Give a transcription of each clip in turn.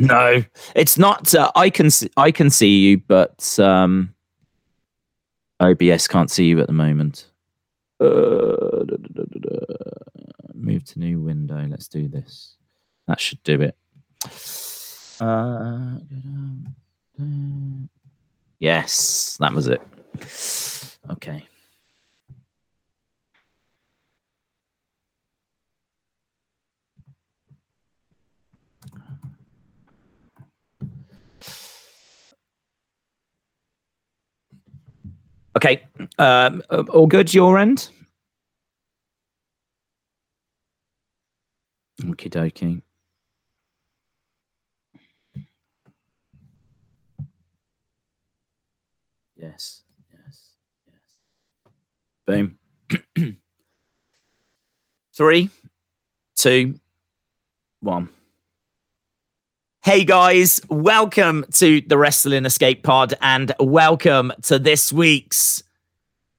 No, it's not. Uh, I can see, I can see you, but um, OBS can't see you at the moment. Uh, da, da, da, Move to new window. Let's do this. That should do it. Uh, yes, that was it. Okay. Okay. Um, all good your end? Okie dokie. Yes, yes, yes. Boom. Three, two, one. Hey guys, welcome to the Wrestling Escape Pod and welcome to this week's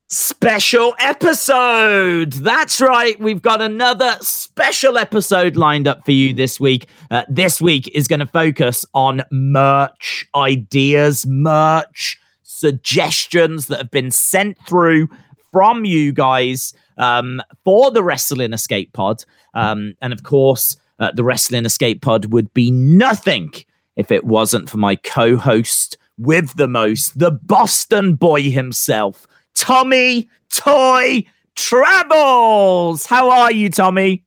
special episode. That's right, we've got another special episode lined up for you this week. Uh, this week is going to focus on merch ideas, merch suggestions that have been sent through from you guys um, for the Wrestling Escape Pod. Um, and of course, uh, the Wrestling Escape Pod would be nothing if it wasn't for my co host with the most, the Boston boy himself, Tommy Toy Travels. How are you, Tommy?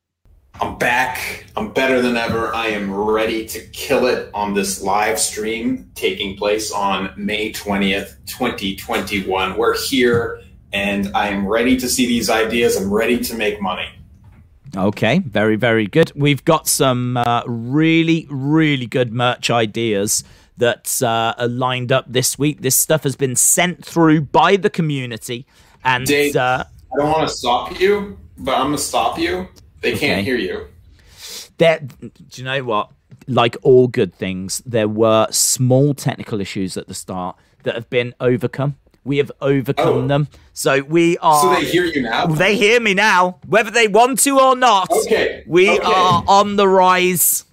I'm back. I'm better than ever. I am ready to kill it on this live stream taking place on May 20th, 2021. We're here and I am ready to see these ideas. I'm ready to make money. Okay, very, very good. We've got some uh, really, really good merch ideas that uh, are lined up this week. This stuff has been sent through by the community. And Dave, uh, I don't want to stop you, but I'm going to stop you. They okay. can't hear you. That, do you know what? Like all good things, there were small technical issues at the start that have been overcome. We have overcome oh. them. So we are. So they hear you now? They hear me now, whether they want to or not. Okay. We okay. are on the rise.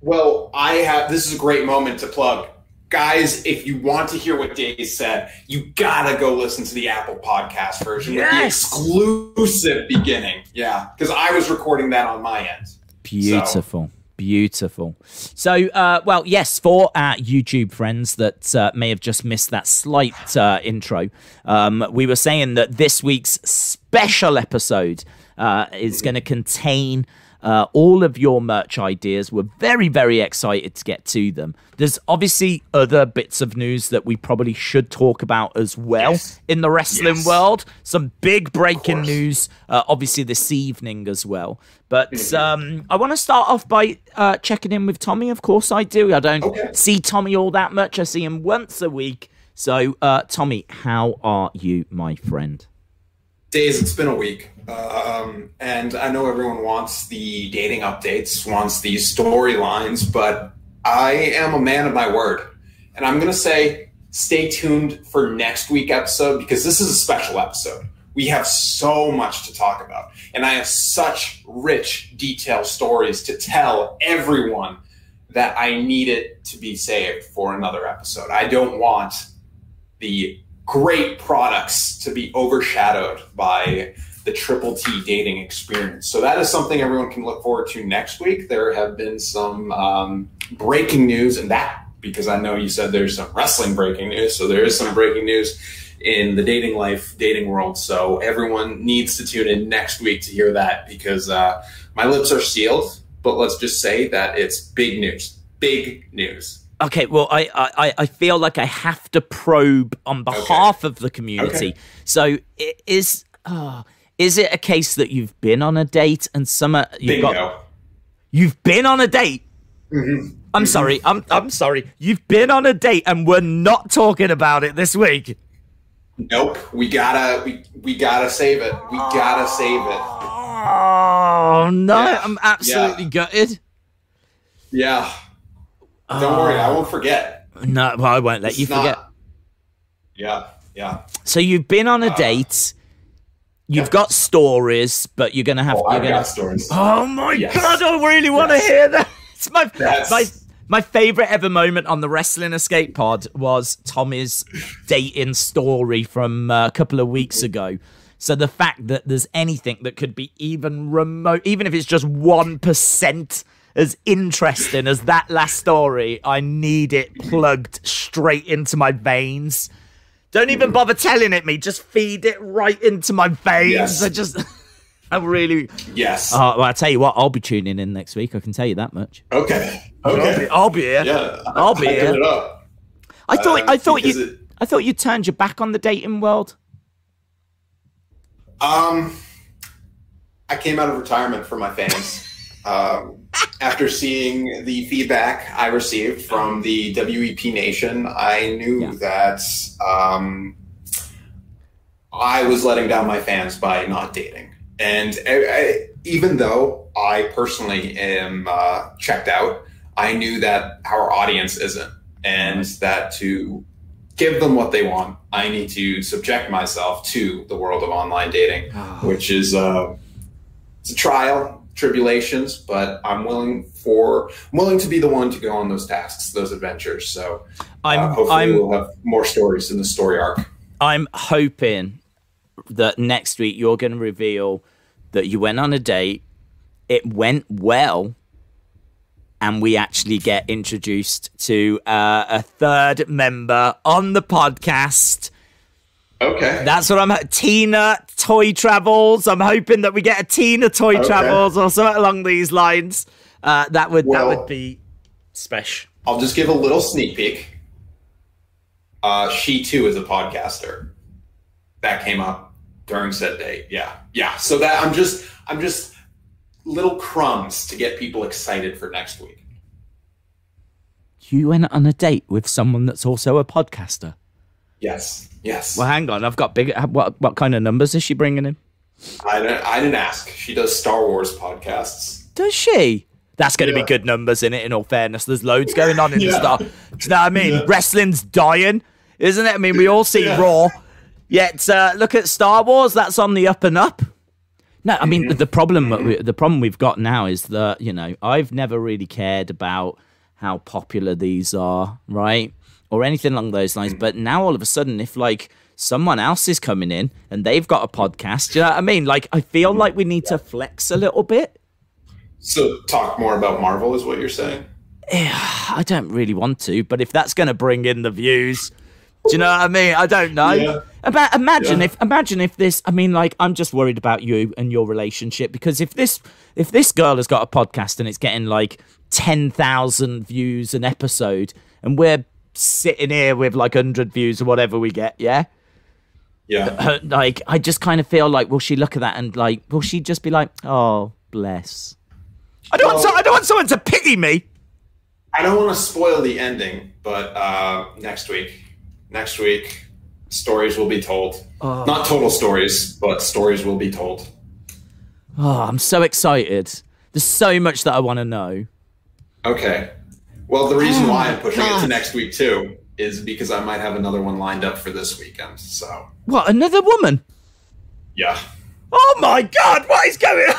Well, I have. This is a great moment to plug. Guys, if you want to hear what Dave said, you gotta go listen to the Apple Podcast version yes. with the exclusive beginning. Yeah, because I was recording that on my end. Beautiful. So. Beautiful. So, uh, well, yes, for our YouTube friends that uh, may have just missed that slight uh, intro, um, we were saying that this week's special episode uh, is going to contain uh, all of your merch ideas. We're very, very excited to get to them. There's obviously other bits of news that we probably should talk about as well yes. in the wrestling yes. world. Some big breaking news, uh, obviously, this evening as well. But mm-hmm. um, I want to start off by uh, checking in with Tommy. Of course, I do. I don't okay. see Tommy all that much. I see him once a week. So, uh, Tommy, how are you, my friend? Days, it's been a week. Um, and I know everyone wants the dating updates, wants these storylines, but I am a man of my word. And I'm going to say stay tuned for next week episode because this is a special episode. We have so much to talk about. And I have such rich, detailed stories to tell everyone that I need it to be saved for another episode. I don't want the great products to be overshadowed by the Triple T dating experience. So that is something everyone can look forward to next week. There have been some um, breaking news, and that because I know you said there's some wrestling breaking news. So there is some breaking news in the dating life, dating world. So everyone needs to tune in next week to hear that because uh, my lips are sealed. But let's just say that it's big news. Big news. Okay, well, I, I, I feel like I have to probe on behalf okay. of the community. Okay. So, it is. oh, is it a case that you've been on a date and summer you've Bingo. got you've been on a date? Mm-hmm. I'm mm-hmm. sorry. I'm I'm sorry. You've been on a date and we're not talking about it this week. Nope. We gotta we, we gotta save it. We gotta save it. Oh no! Yeah. I'm absolutely yeah. gutted. Yeah. Don't uh, worry, I won't forget. No, well, I won't let it's you forget. Not, yeah, yeah. So you've been on a uh, date You've got stories, but you're gonna have. Oh, you're I've gonna, got stories. Oh my yes. god! I really want to yes. hear that. It's my my My favorite ever moment on the Wrestling Escape Pod was Tommy's dating story from uh, a couple of weeks ago. So the fact that there's anything that could be even remote, even if it's just 1% as interesting as that last story, I need it plugged straight into my veins. Don't even bother telling it me, just feed it right into my veins. Yes. I just. I really. Yes. Oh, well, I tell you what, I'll be tuning in next week. I can tell you that much. okay. I'll Okay. be, I'll be here. Yeah. I'll be here. it up. I thought. Uh, I thought you. it- I thought you turned your back on the dating world. Um, I came out of retirement for my fans. Um, after seeing the feedback I received from the WEP Nation, I knew Yeah. that um, I was letting down my fans by not dating. And I, I, even though I personally am uh, checked out, I knew that our audience isn't, and that to give them what they want, I need to subject myself to the world of online dating, which is uh, it's a trial, tribulations, but I'm willing for I'm willing to be the one to go on those tasks, those adventures. So uh, I'm. hopefully I'm. we'll have more stories in the story arc. I'm hoping that next week you're going to reveal that you went on a date, it went well, and we actually get introduced to uh, a third member on the podcast. Okay. That's what I'm. Tina Toy Travels. I'm hoping that we get a Tina Toy Okay. Travels or something along these lines. Uh, that would that would be special. I'll just give a little sneak peek. Uh, she too is a podcaster. That came up during said date. Yeah, yeah. So that I'm just I'm just little crumbs to get people excited for next week. You went on a date with someone that's also a podcaster. Yes, yes. Well, hang on. I've got big. What what kind of numbers is she bringing in? I didn't I didn't ask. She does Star Wars podcasts. Does she? That's going to Yeah. be good numbers in it. In all fairness, there's loads going on in the Star. Do you know what I mean? Yeah. Wrestling's dying, isn't it? I mean, we all see Yeah. Raw. Yet uh, look at Star Wars. That's on the up and up. No, I mean the problem. we- The problem we've got now is that you know I've never really cared about how popular these are, right, or anything along those lines. Mm. But now all of a sudden, if like someone else is coming in and they've got a podcast, do you know what I mean? Like I feel like we need to flex a little bit. So talk more about Marvel is what you're saying. I don't really want to, but if that's going to bring in the views, do you know what I mean? I don't know. Yeah. About imagine Yeah. if imagine if this. I mean, like I'm just worried about you and your relationship because if this if this girl has got a podcast and it's getting like ten thousand views an episode, and we're sitting here with like hundred views or whatever we get, yeah. Yeah. Her- like I just kind of feel like, will she look at that and like, will she just be like, oh bless? I don't want. So, I don't want someone to pity me. I don't want to spoil the ending, but uh, next week, next week, stories will be told. Not total stories, but stories will be told. Oh, I'm so excited. There's so much that I want to know. Okay. Well, the reason Oh why I'm pushing it to next week too is because I might have another one lined up for this weekend. So, What, another woman? yeah. Oh my god, what is going on?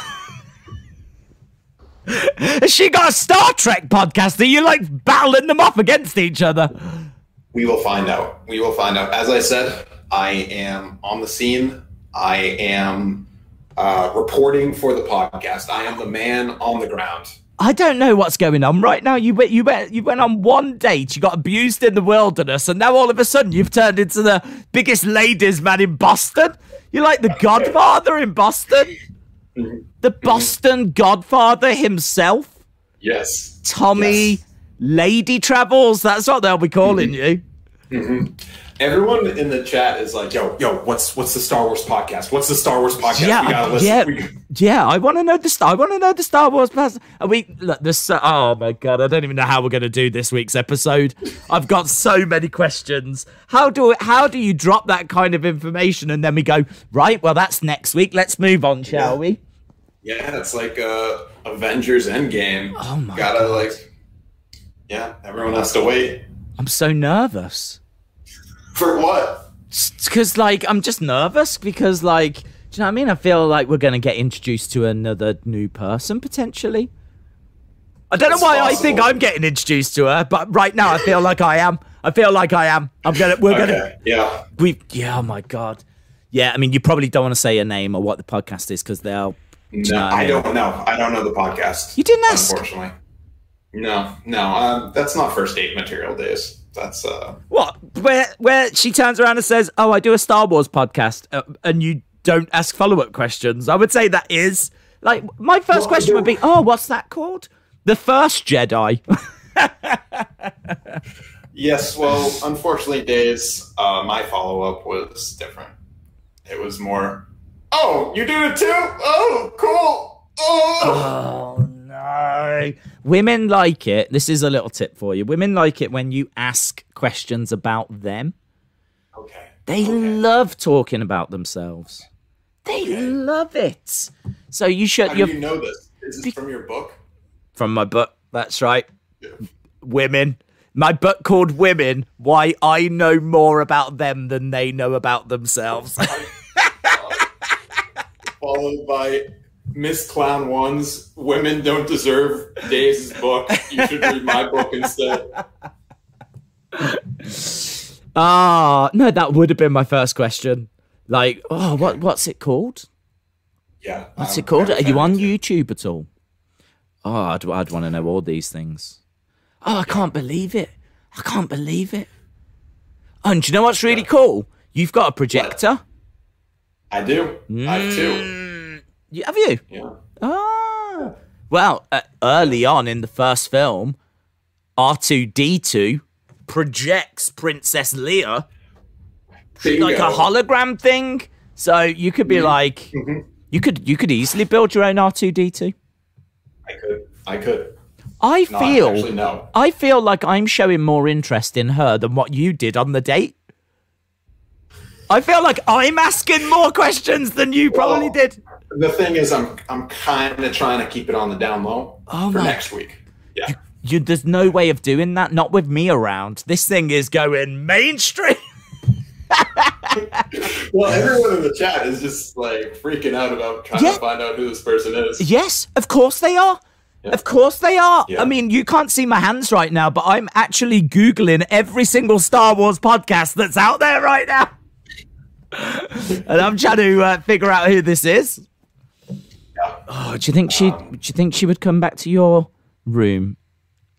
Has she got a Star Trek podcast? Are you like battling them off against each other? We will find out. We will find out. As I said, I am on the scene. I am uh, reporting for the podcast. I am the man on the ground. I don't know what's going on right now. You went, you went, you went on one date. You got abused in the wilderness, and now all of a sudden you've turned into the biggest ladies' man in Boston. You're like the Godfather in Boston, mm-hmm. the mm-hmm. Boston Godfather himself. Yes. Tommy Yes. Lady Travels. That's what they'll be calling mm-hmm. you. Everyone in the chat is like, "Yo, yo, what's what's the Star Wars podcast? What's the Star Wars podcast? Yeah, yeah, We- yeah. I want to know the Star. I want to know the Star Wars. podcast. are we look this? Uh, oh my god, I don't even know how we're going to do this week's episode. I've got so many questions. How do how do you drop that kind of information and then we go right? Well, that's next week. Let's move on, shall Yeah. we? Yeah, it's like uh, Avengers Endgame. Oh my Gotta God. like, yeah, everyone has to wait I'm so nervous. For what? because like I'm just nervous because like do you know what I mean? I feel like we're gonna get introduced to another new person potentially. I don't know why I think. I'm getting introduced to her, but right now I feel like I am. I feel like I am. I'm gonna. We're gonna. Yeah. We. Yeah. Oh my god. Yeah. I mean, you probably don't want to say your name or what the podcast is because they'll. No, know I I mean? don't know. I don't know the podcast. You didn't ask. Unfortunately. No, no. Um, that's not first date material days. That's uh. What? Where? Where she turns around and says, "Oh, I do a Star Wars podcast," uh, and you don't ask follow-up questions. I would say that is like my first Well, question would be, "Oh, what's that called?" The first Jedi. Yes. Well, unfortunately, days. Uh, my follow up was different. It was more. Oh, you do it too. Oh, cool. Oh. Oh no. Women like it. This is a little tip for you. Women like it when you ask questions about them. Okay. They Okay. love talking about themselves. They Okay. love it. So you should How do you're know this? Is this from your book? from my book. That's right. Yeah. Women. My book called Women, Why I Know More About Them Than They Know About Themselves. Followed by Miss Clown One's Women Don't Deserve Days' book. You should read my book instead. Ah, no, that would have been my first question. Like, oh, what what's it called? Yeah. What's I'm it called? Are you on offended. YouTube at all? Oh, I'd, I'd want to know all these things. Oh, I can't believe it. I can't believe it. Oh, and do you know what's really cool? You've got a projector. I do. I have two. Mm, you- have you? Yeah. Ah. Well, uh, early on in the first film, R2D2 projects Princess Leia Bingo. like a hologram thing. So you could be like, Mhm. you could you could easily build your own R2D2. I could. I could. I No, feel actually, no. I feel like I'm showing more interest in her than what you did on the date. I feel like I'm asking more questions than you probably Well, did. The thing is, I'm I'm kind of trying to keep it on the down low Oh for my- next week. Yeah. You, there's no way of doing that. Not with me around. This thing is going mainstream. Well, everyone in the chat is just like freaking out about trying Yeah. to find out who this person is. Yes, of course they are. Yeah. Of course they are. Yeah. I mean, you can't see my hands right now, but I'm actually Googling every single Star Wars podcast that's out there right now. and I'm trying to uh, figure out who this is. Yeah. Oh, do you think she? Do you think she would come back to your room,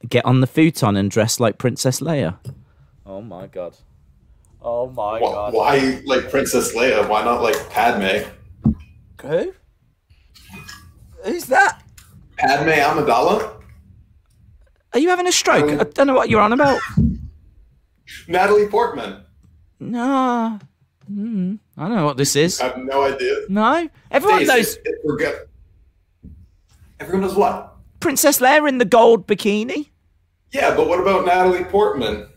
get on the futon, and dress like Princess Leia? Oh my god! Oh my Wh- Why like Princess Leia? Why not like Padme? Who? Who's that? Padme Amidala? Are you having a stroke? Um, I don't know what you're on about. Natalie Portman? No. Hmm. I don't know what this is. I have no idea. No. Everyone Days, knows if- if we're good. Everyone knows what? Princess Leia in the gold bikini. Yeah, but what about Natalie Portman?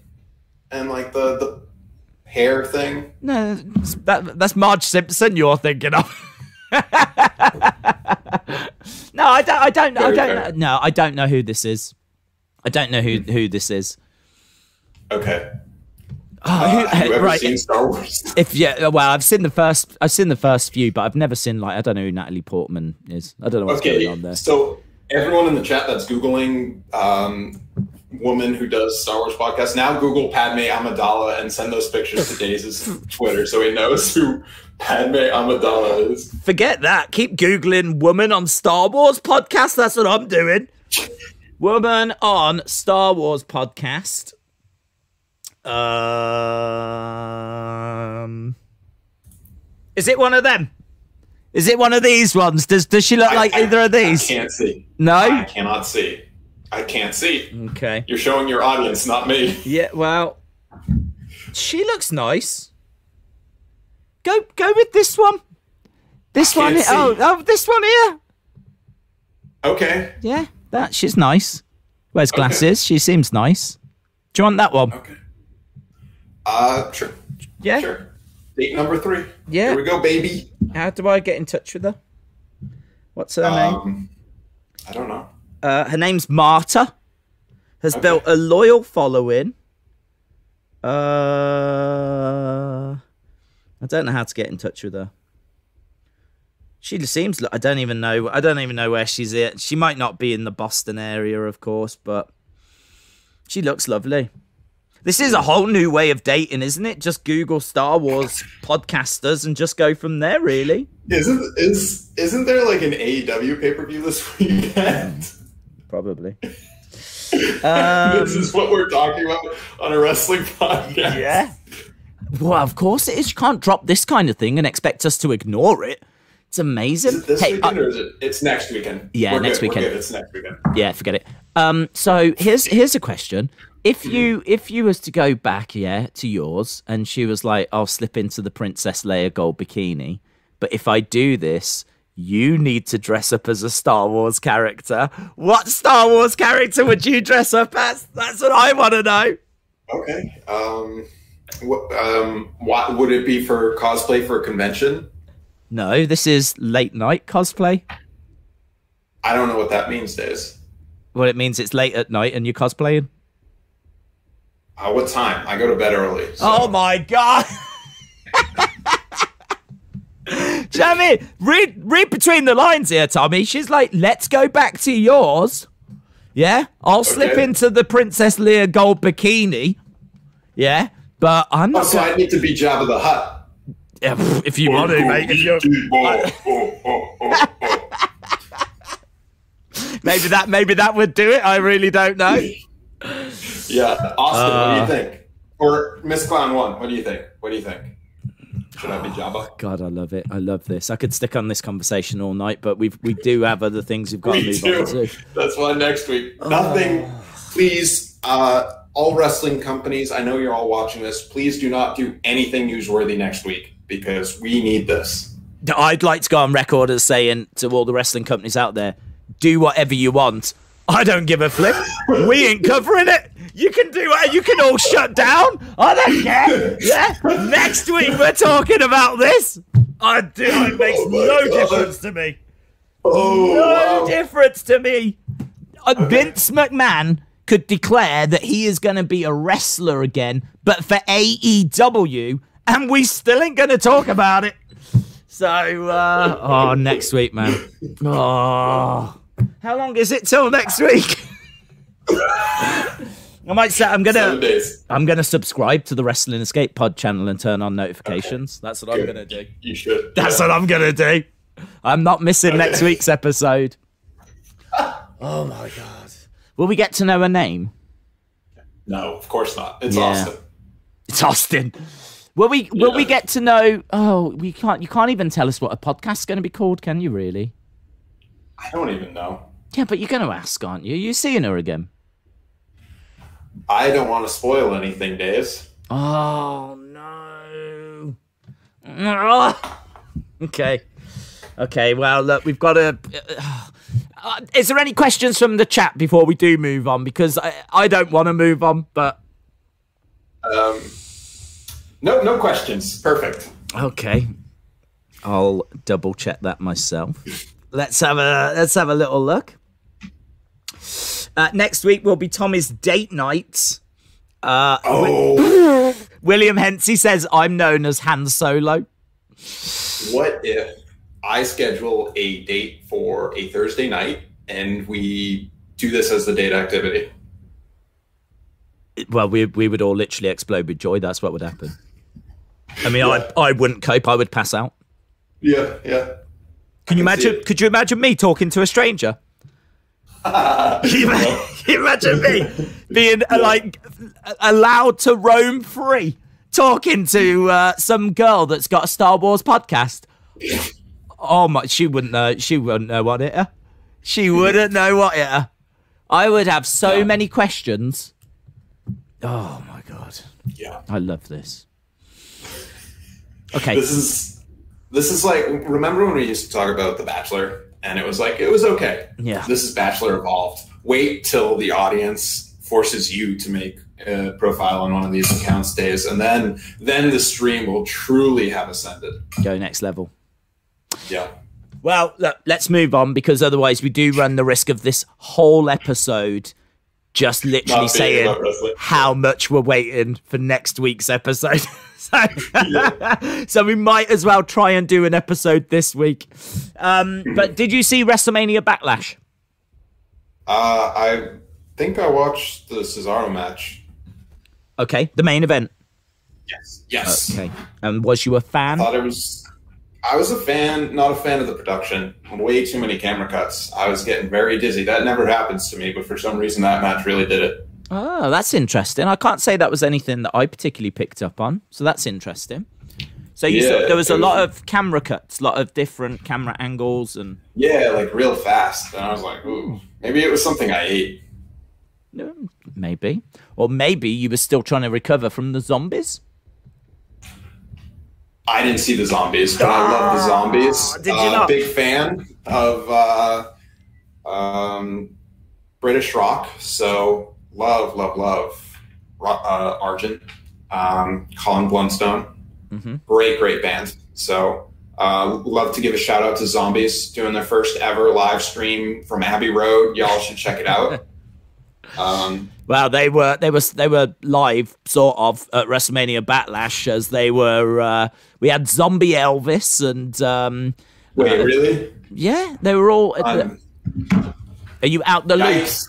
And like the the hair thing? No, that, that's Marge Simpson you're thinking of. no, I don't. I don't. I don't. fair. Know, no, I don't know who this is. I don't know who who this is. Okay. Oh, Uh, who- have you ever right. seen Star Wars? If yeah, well, I've seen the first. I've seen the first few, but I've never seen like I don't know who Natalie Portman is. I don't know what's Okay, going on there. so everyone in the chat that's googling um, woman who does Star Wars podcast now Google Padme Amidala and send those pictures to Daisy's Twitter so he knows who Padme Amidala is. Forget that. Keep googling "woman on Star Wars podcast." That's what I'm doing. Woman on Star Wars podcast. Um, is it one of them? Is it one of these ones? Does does she look I- like I- either of these? I can't see. No. I cannot see. I can't see. Okay. You're showing your audience, not me. Yeah. Well, she looks nice. Go go with this one. This one. can't here- Oh, oh, this one here. Okay. Yeah, that she's nice. Wears glasses. She seems nice. Do you want that one? Okay. Uh, sure. Yeah. Sure. Date number three. Yeah. Here we go, baby. How do I get in touch with her? What's her name? Um, I don't know. Uh, her name's Marta. Has Okay. built a loyal following. Uh, I don't know how to get in touch with her. She seems. I don't even know. I don't even know where she's at. She might not be in the Boston area, of course, but she looks lovely. This is a whole new way of dating, isn't it? Just Google Star Wars podcasters and just go from there. Really? Isn't is isn't there like an AEW pay per view this weekend? Probably. Um, this is what we're talking about on a wrestling podcast. Yeah. Well, of course it is. You can't drop this kind of thing and expect us to ignore it. It's amazing. It this hey, weekend uh, or is it? It's next weekend. Yeah, we're next good. weekend. It's next weekend. Yeah, forget it. Um, so here's here's a question. If you if you was to go back, yeah, to yours, and she was like, "I'll slip into the Princess Leia gold bikini," but if I do this, you need to dress up as a Star Wars character. What Star Wars character would you dress up as? That's what I want to know. Okay. Um, what, um, what would it be for cosplay for a convention? No, this is late night cosplay. I don't know what that means, Days. Well, it means it's late at night and you're cosplaying. Uh, what time? I go to bed early. So. Oh my god! Jamie, read read between the lines here, Tommy. She's like, "Let's go back to yours." Yeah, I'll okay. slip into the Princess Leia gold bikini. Yeah, but I'm not. Oh, so gonna... I need to be Jabba the Hutt. Yeah, if you want to, mate. maybe that maybe that would do it. I really don't know. Yeah, Austin, uh, what do you uh, think? Or Miss Clown One, what do you think? What do you think? Should I be Jabba? God, I love it. I love this. I could stick on this conversation all night, but we we do have other things we've got we to move do. on to. That's why next week. Oh. Nothing. Please, uh, all wrestling companies. I know you're all watching this. Please do not do anything newsworthy next week because we need this. I'd like to go on record as saying to all the wrestling companies out there, do whatever you want. I don't give a flip. we ain't covering it. You can do it. You can all shut down. I don't care. Yeah. Next week we're talking about this. I do. It makes oh no God. difference to me. Oh, no wow. difference to me. Uh, Vince McMahon could declare that he is going to be a wrestler again, but for AEW, and we still ain't going to talk about it. So, uh, oh, next week, man. Oh, how long is it till next week? I might say I'm gonna I'm gonna subscribe to the Wrestling Escape Pod channel and turn on notifications. Okay. That's what Good. I'm gonna do. You should. That's yeah. what I'm gonna do. I'm not missing okay. next week's episode. oh my god! Will we get to know a name? No, of course not. It's yeah. Austin. It's Austin. Will we will yeah. we get to know? Oh, we can't. You can't even tell us what a podcast's going to be called, can you? Really? I don't even know. Yeah, but you're going to ask, aren't you? You're seeing her again. I don't want to spoil anything, Dave. Oh no. okay. Okay. Well, look, we've got to. Uh, uh, is there any questions from the chat before we do move on? Because I, I don't want to move on, but. Um. No, no questions. Perfect. Okay. I'll double check that myself. let's have a let's have a little look. Uh, next week will be Tommy's date night. Uh, oh. William Hensey says I'm known as Han Solo. What if I schedule a date for a Thursday night and we do this as the date activity? Well, we we would all literally explode with joy. That's what would happen. I mean, yeah. I I wouldn't cope. I would pass out. Yeah, yeah. Can you imagine? Could you imagine me talking to a stranger? Imagine, can, you imagine, me being uh, yeah. like allowed to roam free, talking to uh, some girl that's got a Star Wars podcast? Oh my! She wouldn't know. She wouldn't know what it. Is. She wouldn't know what it. Is. I would have so yeah. many questions. Oh my god! Yeah, I love this. Okay. This is this is like remember when we used to talk about The Bachelor and it was like it was okay. Yeah. This is Bachelor evolved. Wait till the audience forces you to make a profile on one of these accounts days and then then the stream will truly have ascended. Go next level. Yeah. Well, look, let's move on because otherwise we do run the risk of this whole episode just literally saying how much we're waiting for next week's episode. so, so we might as well try and do an episode this week. Um, but did you see WrestleMania Backlash? Uh, I think I watched the Cesaro match. Okay, the main event. Yes. Yes. Okay, and was you a fan? I thought it was. I was a fan, not a fan of the production. Way too many camera cuts. I was getting very dizzy. That never happens to me, but for some reason that match really did it. Oh, that's interesting. I can't say that was anything that I particularly picked up on, so that's interesting. So you Yeah, saw, there was a it lot of camera cuts, a lot of different camera angles, and Yeah, like real fast. And I was like, ooh, maybe it was something I ate. no, maybe, or maybe you were still trying to recover from the zombies. I didn't see the zombies, but I love the zombies. Ah, did you uh, not? Big fan of uh, um, British rock. So love, love, love uh, Argent, um, Colin Blunstone. Mhm. Great, great band. So uh, love to give a shout out to Zombies doing their first ever live stream from Abbey Road. Y'all should check it out. Um, Well, they were they were they were live sort of at WrestleMania Backlash as they were. Uh, we had Zombie Elvis and um, wait, uh, really? yeah, they were all. Um, are you out the loop? yikes.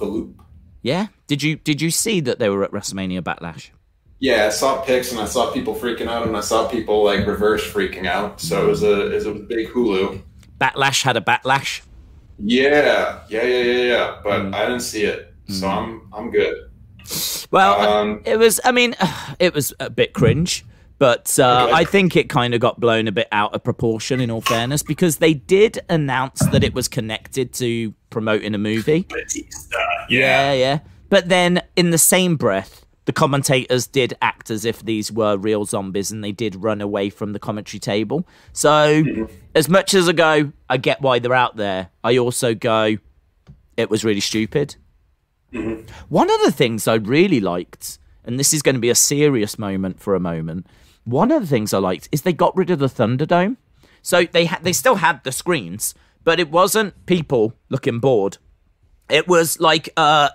The loop. Yeah. Did you did you see that they were at WrestleMania Backlash? Yeah, I saw pics and I saw people freaking out and I saw people like reverse freaking out. So it was a it was a big Hulu. Backlash had a backlash. Yeah, yeah, yeah, yeah, yeah. But Mm. I didn't see it, so I'm I'm good. Well, Um, it was. I mean, it was a bit cringe, but uh, Okay. I think it kind of got blown a bit out of proportion. In all fairness, because they did announce that it was connected to promoting a movie. Yeah, yeah. But then in the same breath, the commentators did act as if these were real zombies and they did run away from the commentary table. So, mm-hmm. as much as I go, I get why they're out there, I also go, it was really stupid. Mm-hmm. One of the things I really liked, and this is going to be a serious moment for a moment, one of the things I liked is they got rid of the Thunderdome. So they had they still had the screens, but it wasn't people looking bored. It was like a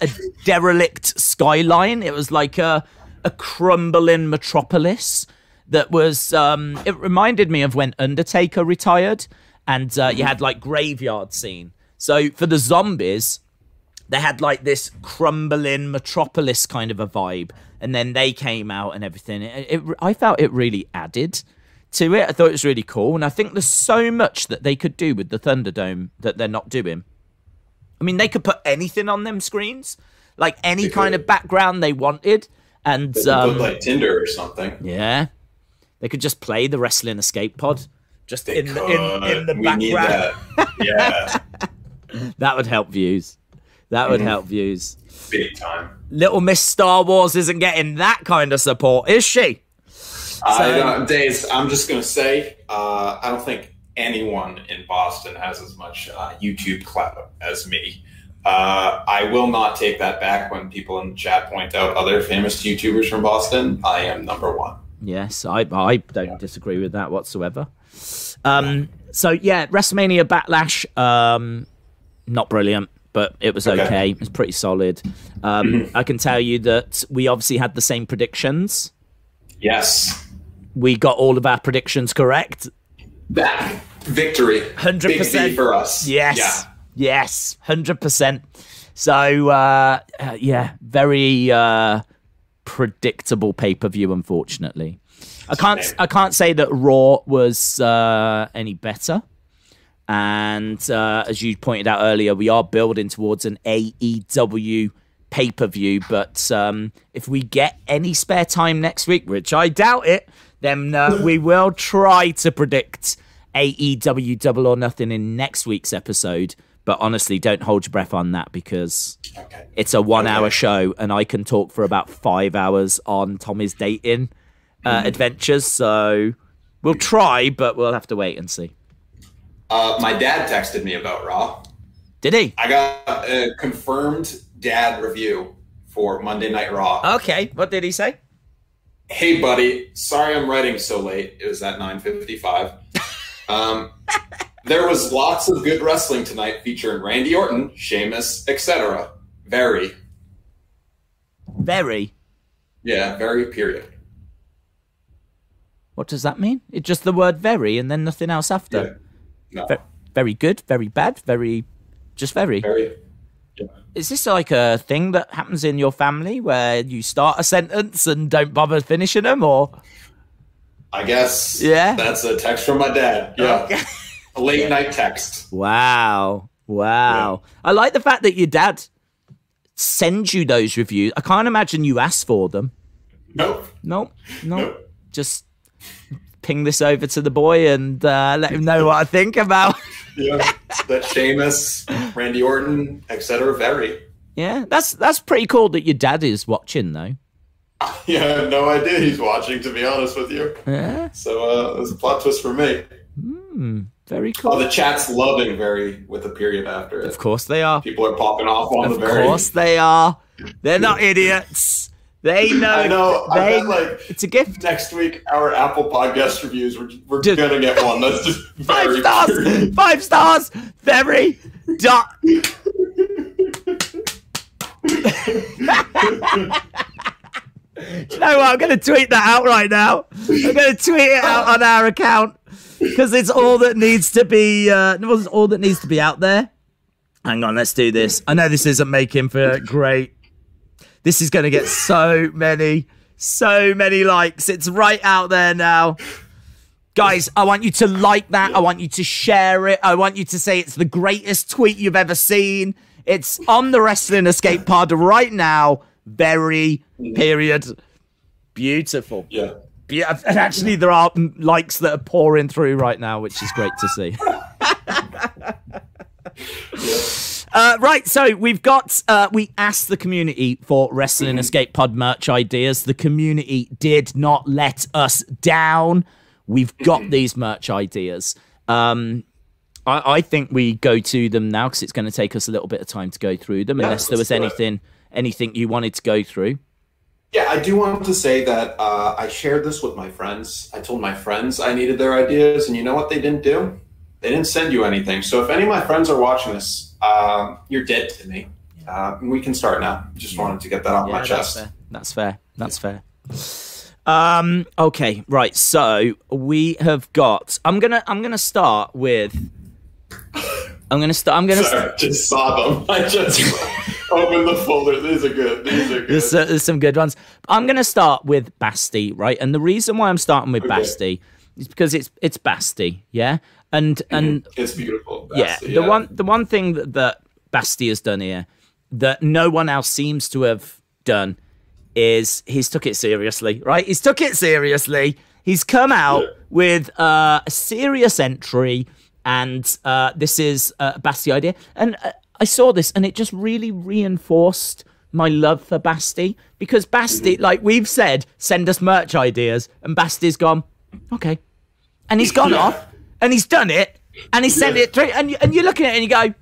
derelict skyline. It was like a a crumbling metropolis that was. Um, it reminded me of when Undertaker retired, and uh, you had like graveyard scene. So for the zombies, they had like this crumbling metropolis kind of a vibe, and then they came out and everything. It, it, I felt it really added to it. I thought it was really cool, and I think there's so much that they could do with the Thunderdome that they're not doing. I mean, they could put anything on them screens, like any They kind of background they wanted, and They um, like Tinder or something. yeah, they could just play the wrestling escape pod just in the, could. in, in the we background. that. Yeah, that would help views. That Mm-hmm. would help views. big time. Little Miss Star Wars isn't getting that kind of support, is she? I Days, I'm just gonna say, uh, I don't think anyone in Boston has as much uh, YouTube clout as me. Uh, I will not take that back when people in the chat point out other famous YouTubers from Boston. I am number one. Yes, I I don't disagree with that whatsoever. Um, so yeah, WrestleMania Backlash, um, not brilliant, but it was okay. Okay. It was pretty solid. Um, I can tell you that we obviously had the same predictions. Yes, We got all of our predictions correct. that victory, 100%. big V for us. Yes. Yeah. Yes. Hundred percent. So uh, uh, yeah, very uh, predictable pay per view. Unfortunately, I can't. I can't say that Raw was uh, any better. And uh, as you pointed out earlier, we are building towards an AEW pay per view. But um, if we get any spare time next week, which I doubt it, then uh, we will try to predict AEW Double or Nothing in next week's episode. But honestly, don't hold your breath on that because Okay. it's a one hour Okay. show and I can talk for about five hours on Tommy's dating uh, Mm-hmm. adventures. So we'll try, but we'll have to wait and see. Uh, my dad texted me about Raw. Did he? I got a confirmed dad review for Monday Night Raw. Okay. What did he say? Hey, buddy. Sorry I'm writing so late. It was at 9:55. Um, there was lots of good wrestling tonight, featuring Randy Orton, Sheamus, etc. Very, Very. yeah, very. Period. What does that mean? It's just the word very and then nothing else after. Yeah. No. Ve- Very good, very bad, very, just very. Very. Yeah. Is this like a thing that happens in your family where you start a sentence and don't bother finishing them, or I guess. Yeah. That's a text from my dad. Yeah. Okay. A late night text. wow, wow? I like the fact that your dad sends you those reviews. I can't imagine you asked for them. Nope. Nope, nope. Nope. Just ping this over to the boy and uh, let him know what I think about. Yeah. that Sheamus, Randy Orton, etc. Very. yeah, that's that's pretty cool that your dad is watching though. Yeah, I have no idea he's watching, to be honest with you. Yeah, So uh, a plot twist for me. very cool. Oh, the chat's loving very with a period after it. of course they are. People are popping off on Of the very. Of course they are. They're not idiots. They know. I know. I They, bet like it's a gift. next week our Apple Podcast reviews. We're, we're gonna get one. That's just Five stars. Five stars. Very. Dot. Do you know what? I'm going to tweet that out right now. I'm going to tweet it out on our account because it's all that needs to be. Uh, it's all that needs to be out there. Hang on, let's do this. I know this isn't making for great. This is going to get so many, so many likes. It's right out there now. Guys, I want you to like that. I want you to share it. I want you to say it's the greatest tweet you've ever seen. It's on the Wrestling Escape Pod right now. Very period. Beautiful. Yeah. Yeah, and actually, there are likes that are pouring through right now, which is great to see. Uh, right, so we've got uh, we asked the community for Wrestling Escape Pod merch ideas. The community did not let us down. We've got these merch ideas. Um, I, I think we go to them now because it's going to take us a little bit of time to go through them, Yeah, unless there was let's do it. anything anything you wanted to go through. Yeah, I do want to say that uh, I shared this with my friends. I told my friends I needed their ideas, and you know what they didn't do? They didn't send you anything. So if any of my friends are watching this, um, you're dead to me. Uh, we can start now. Just wanted to get that off my that's chest. fair. That's fair. That's fair. Um. Okay. Right. So we have got. I'm gonna. I'm gonna start with. I'm gonna start. I'm gonna. Sorry, just saw them. I just opened the folder. These are good. These are good. There's, uh, there's some good ones. I'm going to start with Basti, right? And the reason why I'm starting with Okay. Basti is because it's it's Basti, yeah. And and it's beautiful. yeah, Basti, the one the one thing that, that Basti has done here that no one else seems to have done is he's took it seriously, right? He's took it seriously. He's come out Yeah. with uh, a serious entry, and uh, this is uh, a Basti idea. And uh, I saw this, and it just really reinforced my love for Basti because Basti, like we've said, send us merch ideas, and Basti's gone, okay, and he's gone Yeah. off, and he's done it, and he sent Yeah. it through, and you, and you look at it and you go,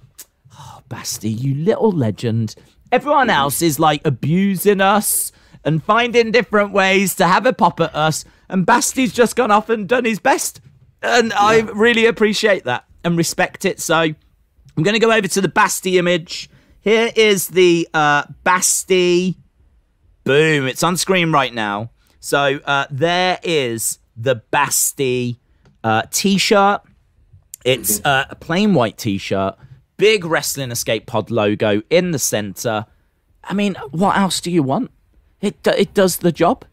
oh, Basti, you little legend. Everyone else is like abusing us and finding different ways to have a pop at us, and Basti's just gone off and done his best, and I really appreciate that and respect it. So I'm going to go over to the Basti image. Here is the uh, Basti. Boom! It's on screen right now. So uh, there is the Basti uh, t-shirt. It's uh, a plain white t-shirt, big Wrestling Escape Pod logo in the center. I mean, what else do you want? It it does the job.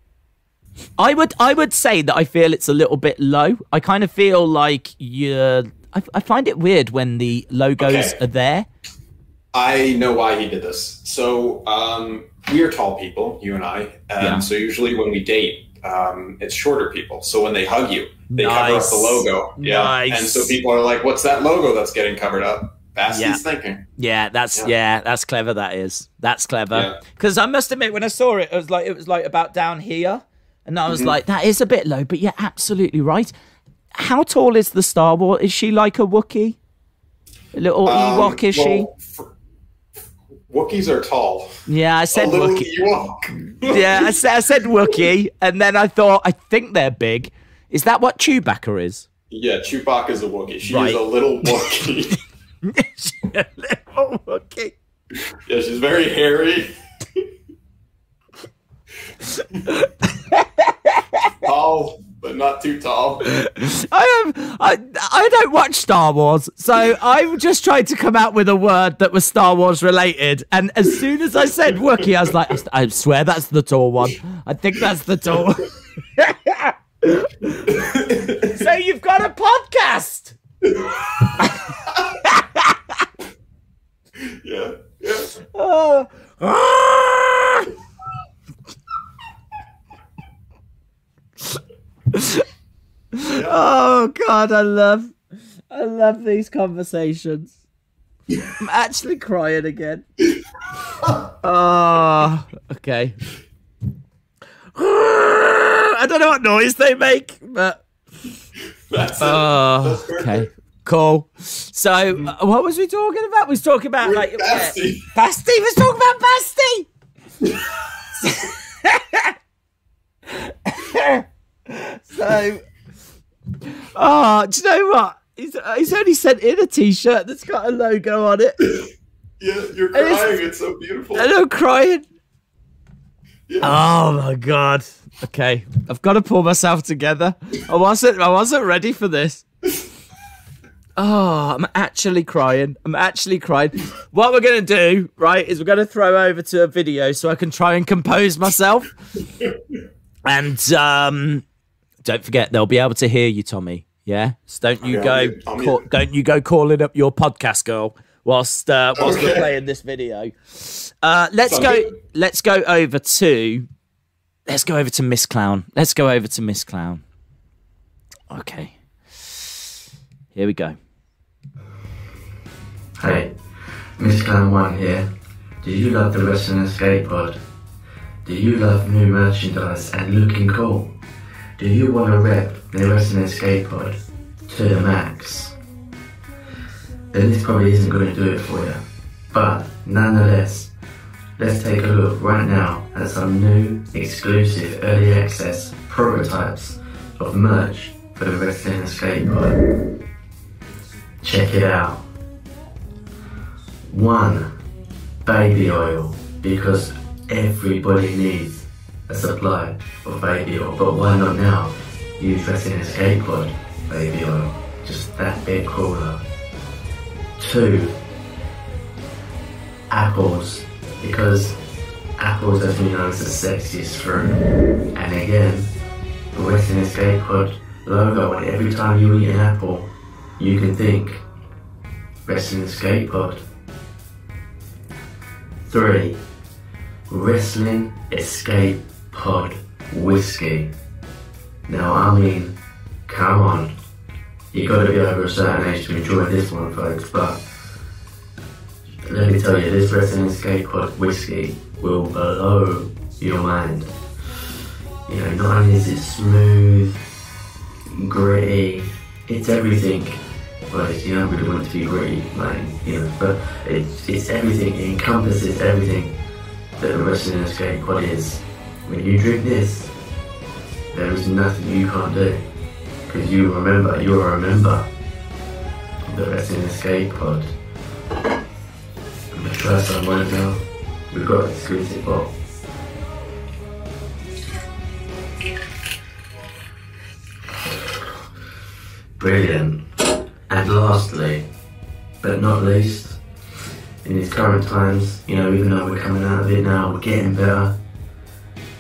I would I would say that I feel it's a little bit low. I kind of feel like you. I, I find it weird when the logos Okay. are there. I know why he did this. So um, we are tall people, you and I, and Yeah. so usually when we date, um, it's shorter people. So when they hug you, they cover up the logo. Yeah, Nice. and so people are like, "What's that logo that's getting covered up?" Basti's Yeah. thinking. Yeah, that's yeah. Yeah. that's clever. That is that's clever. Yeah. Because I must admit, when I saw it, it was like it was like about down here, and I Mm-hmm. was like, that is a bit low. But you're absolutely right. How tall is the Star Wars? Is she like a Wookiee? A little Um, Ewok? Is well, for- Wookiees are tall. Yeah, I said. Ewok. yeah, I said, I said Wookiee, and then I thought I think they're big. Is that what Chewbacca is? Yeah, Chewbacca's a Wookiee. She Right. is a little Wookiee. Is she a little Wookiee? yeah, she's very hairy. tall, but not too tall. I am. I I don't watch Star Wars, so I just tried to come out with a word that was Star Wars related. And as soon as I said Wookiee, I was like, I swear that's the tall one. I think that's the tall. so you've got a podcast. yeah. Yeah. Oh. Ah! oh god, I love I love these conversations. I'm actually crying again. Oh, okay. I don't know what noise they make, but That's oh, That's okay, cool. So, uh, what was we talking about? We was talking about like Basti. Basti was talking about Basti. so, oh, do you know what? He's, uh, he's only sent in a T-shirt that's got a logo on it, Yeah, you're And it's- crying. It's so beautiful. and I'm crying. Yeah. Oh my god. Okay, I've got to pull myself together. I wasn't. I wasn't ready for this. Oh, I'm actually crying. I'm actually crying. What we're gonna do, right, is we're gonna throw over to a video so I can try and compose myself. And um, don't forget, they'll be able to hear you, Tommy. Yeah. So don't you Okay, go. I'll mute- I'll mute. Call, don't you go calling up your podcast girl whilst uh, whilst we're playing this video. Uh, let's Sounds go. good. Let's go over to. Let's go over to Miss Clown. Let's go over to Miss Clown. Okay. Here we go. Hey, Miss Clown One here. Do you love the Wrestling Escape Pod? Do you love new merchandise and looking cool? Do you want to rep the Wrestling Escape Pod to the max? Then this probably isn't going to do it for you. But nonetheless, let's take a look right now at some new, exclusive, early access prototypes of merch for the Wrestling Escape Pod. Check it out. One, baby oil, because everybody needs a supply of baby oil. But why not now? Use Wrestling Escape Pod baby oil, just that bit cooler. Two, apples, because apples, as we know, is the sexiest fruit. And again, the Wrestling Escape Pod logo, and every time you eat an apple, you can think Wrestling Escape Pod. Three, Wrestling Escape Pod Whiskey. Now, I mean, come on. You gotta be over a certain age to enjoy this one, folks, but let me tell you, this Wrestling Escape Pod Whiskey will blow your mind. You know, not only is it smooth, gritty, it's everything. Well, you don't really want it to be gritty, like, you know, but it's, it's everything, it encompasses everything that the Wrestling Escape Pod is. When you drink this, there is nothing you can't do. Because you remember, you're a member of the Wrestling Escape Pod. I'm gonna try some right now. We've got an exclusive box. Brilliant. And lastly, but not least, in these current times, you know, even though we're coming out of it now, we're getting better.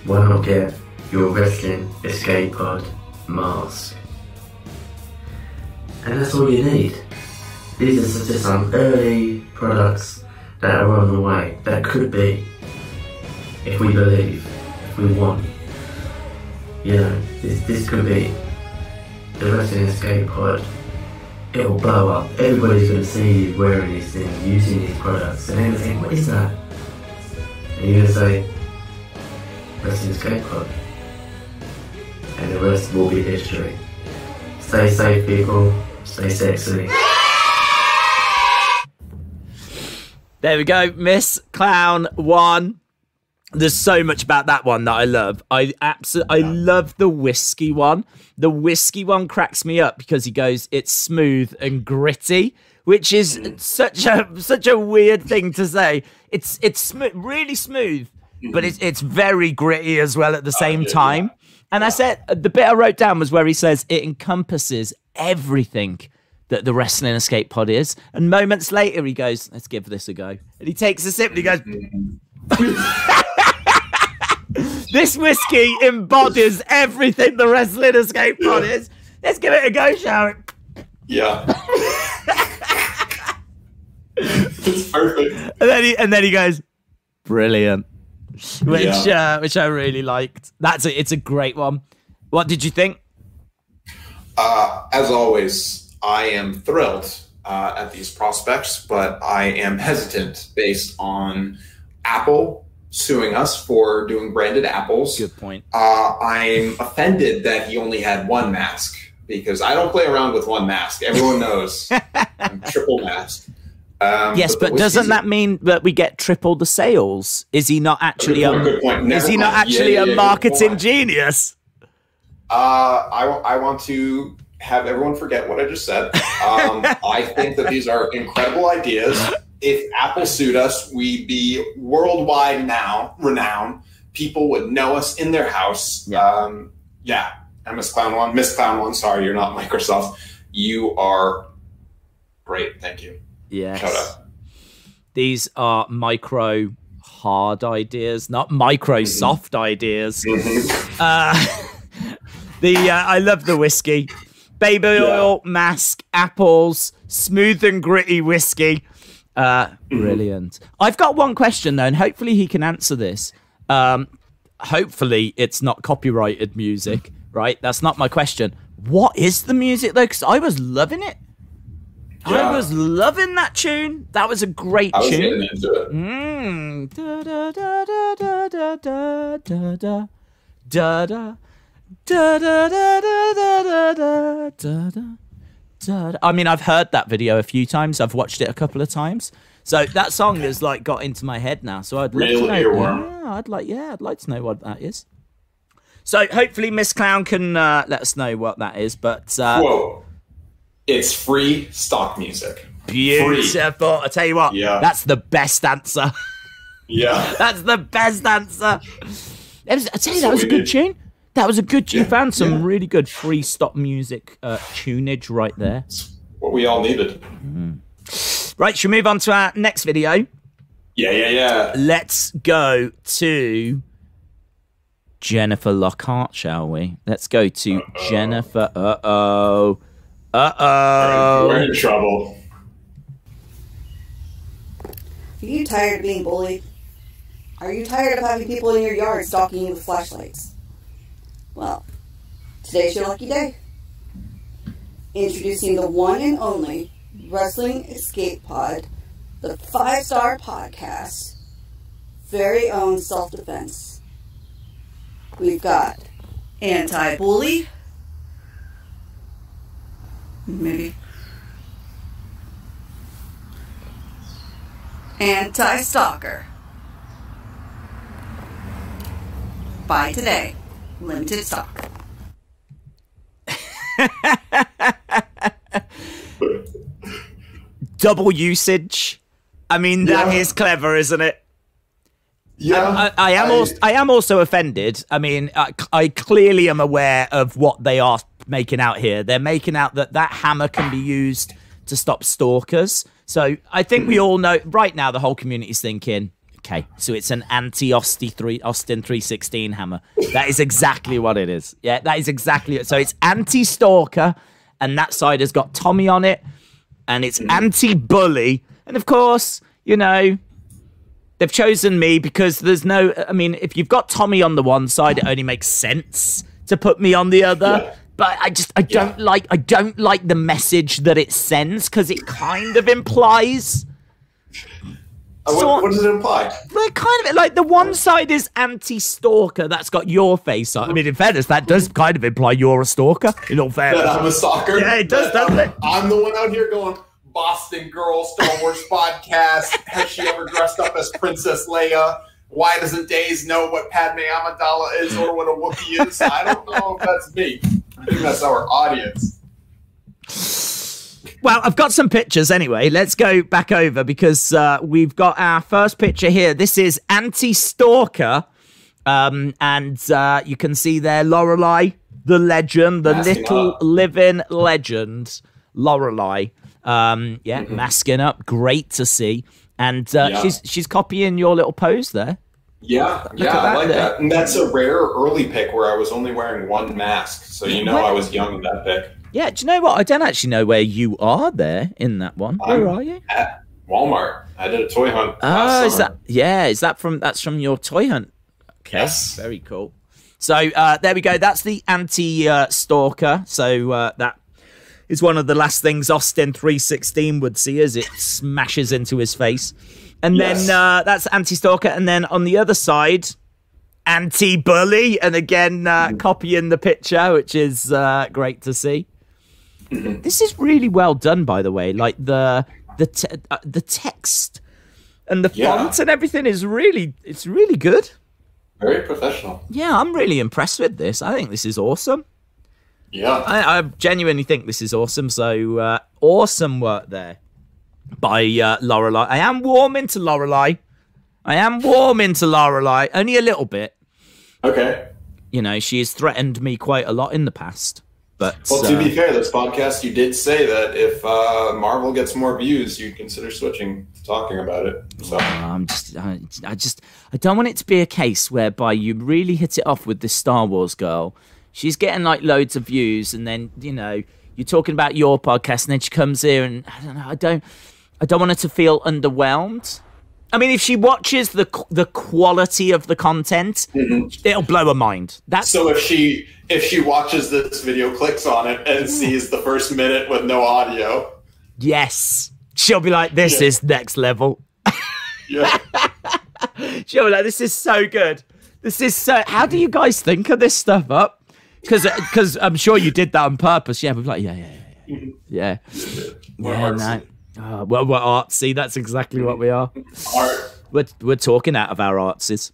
Why not get your wrestling escape pod mask? And that's all you need. These are just some early products that are on the way, that could be, if we believe, if we want. You know, this, this could be the wrestling escape pod. It'll blow up. Everybody's gonna see you wearing these things, using these products, and they're gonna think, what is that? And you're gonna say, wrestling escape pod. And the rest will be history. Stay safe, people. Stay sexy. There we go, Miss Clown One. There's so much about that one that I love. I absolutely, I love the whiskey one. The whiskey one cracks me up because he goes, it's smooth and gritty, which is mm. such a such a weird thing to say. It's it's smooth, really smooth, but mm. it's it's very gritty as well at the oh, same yeah, time. And I said uh, the bit I wrote down was where he says it encompasses everything that the Wrestling Escape Pod is. And moments later, he goes, "Let's give this a go." And he takes a sip and he goes. this whiskey embodies everything the Wrestling Escape Pod is. Let's give it a go, shall we? Yeah. it's perfect. And then he and then he goes, brilliant, which Yeah. uh, which I really liked. That's a, it's a great one. What did you think? Uh, as always, I am thrilled uh, at these prospects, but I am hesitant based on Apple suing us for doing branded apples. Good point. Uh, I'm offended that he only had one mask because I don't play around with one mask. Everyone knows I'm triple mask. Um, Yes, the but doesn't that mean that we get triple the sales? Is he not actually point, a good point. Is he not mind. Actually yeah, a yeah, good marketing genius? Uh, I, I want to have everyone forget what I just said. Um, I think that these are incredible ideas. If Apple sued us, we'd be worldwide now renowned. People would know us in their house. Yeah. Um, yeah. And Miss Clown One, Miss Clown One, sorry, you're not Microsoft. You are great. Thank you. Yes. Out. These are micro hard ideas, not micro soft ideas. Uh, the uh, I love the whiskey, baby oil, mask, apples, smooth and gritty whiskey. Uh, brilliant. I've got one question though, and hopefully he can answer this. Um, hopefully it's not copyrighted music, right? That's not my question. What is the music though? Because I was loving it. I was loving that tune. That was a great I was tune. getting into it. Mm. Da, da, da, da, da, da, da, da, da. Da, da. Da, da, da, da, da, da, da, da, da. Da, da. I mean, I've heard that video a few times. I've watched it a couple of times. So that song has like got into my head now. So I'd love Real to know. earworm. Yeah, I'd like. Yeah, I'd like to know what that is. So hopefully Miss Clown can uh, let us know what that is. But uh, Whoa. It's free stock music. beautiful. I tell you what, Yeah. that's the best answer. Yeah. That's the best answer. Was, I tell you, that was a good tune. That was a good. Tune. You Yeah, found some yeah. really good free stop music uh, tunage right there. what we all needed. Right, should we move on to our next video? Yeah, yeah, yeah. Let's go to Jennifer Lockhart, shall we? Let's go to Jennifer. Uh oh. Uh oh. We're in trouble. Are you tired of being bullied? Are you tired of having people in your yard stalking you with flashlights? Well, today's your lucky day. Introducing the one and only Wrestling Escape Pod, the five star podcast, very own self defense. We've got anti bully, maybe anti stalker. Buy today. Limited stock. Double usage. I mean, that is Yeah. clever, isn't it? Yeah. I, I am also I am also offended. I mean, I, I clearly am aware of what they are making out here. They're making out that that hammer can be used to stop stalkers. So I think we all know right now the whole community is thinking, okay, so it's an anti Austin three Austin three sixteen hammer. That is exactly what it is. Yeah, that is exactly it. So it's anti stalker, and that side has got Tommy on it, and it's anti bully, and of course, you know, They've chosen me because there's no. I mean, if you've got Tommy on the one side, it only makes sense to put me on the other. Yeah. But I just I don't like I don't like the message that it sends because it kind of implies. Uh, what, so- what does it imply? Like kind of like the one side is anti-stalker. That's got your face on. I mean, in fairness, that does kind of imply you're a stalker. In all That fairness, I'm a stalker. Yeah, it does, doesn't I'm, it? I'm the one out here going, Boston Girl, Star Wars podcast. Has she ever dressed up as Princess Leia? Why doesn't Days know what Padme Amidala is or what a Wookiee is? I don't know if that's me. I think that's our audience. Well, I've got some pictures anyway. Let's go back over because uh, we've got our first picture here. This is Anti Stalker. Um, and uh, you can see there Lorelei, the legend, the Masking little up. living legend, Lorelei. Um, yeah, masking up. Great to see. And uh, Mm-hmm. Yeah. she's she's copying your little pose there. Yeah, yeah, I like that. And that's a rare early pick where I was only wearing one mask, so you know What? I was young in that pick. Yeah, do you know what? I don't actually know where you are there in that one. Where I'm are you? At Walmart, I did a toy hunt. Oh, is summer. that yeah? Is that from that's from your toy hunt? Okay, Yes. very cool. So uh, there we go. That's the anti uh, stalker. So uh, that is one of the last things Austin three sixteen would see as it smashes into his face, and Yes. then uh, that's anti stalker, and then on the other side. Anti bully, and again uh, copying the picture, which is uh, great to see. This is really well done, by the way. Like the the te- uh, the text and the Yeah. font and everything is really it's really good. Very professional. Yeah, I'm really impressed with this. I think this is awesome. Yeah. I, I genuinely think this is awesome. So uh, awesome work there by uh, Lorelei. I am warm into Lorelei. I am warm into Lorelei, only a little bit. Okay. You know, she has threatened me quite a lot in the past. But Well, to uh, be fair, this podcast, you did say that if uh, Marvel gets more views, you'd consider switching to talking about it. So, I'm just, I, I just, I don't want it to be a case whereby you really hit it off with this Star Wars girl. She's getting like loads of views, and then you know you're talking about your podcast, and then she comes here, and I don't know, I don't, I don't want her to feel underwhelmed. I mean, if she watches the the quality of the content, mm-hmm. it'll blow her mind. That's so if she if she watches this video, clicks on it, and sees the first minute with no audio, yes. She'll be like, "This Yeah. is next level." yeah, She'll be like, "This is so good. This is so." How do you guys think of this stuff up? Because because I'm sure you did that on purpose. Yeah, we're like, yeah, yeah, yeah, yeah. Mm-hmm. yeah. We're Yeah, no. Artsy. Oh, well, we're artsy. That's exactly what we are. art. We're, we're talking out of our artses.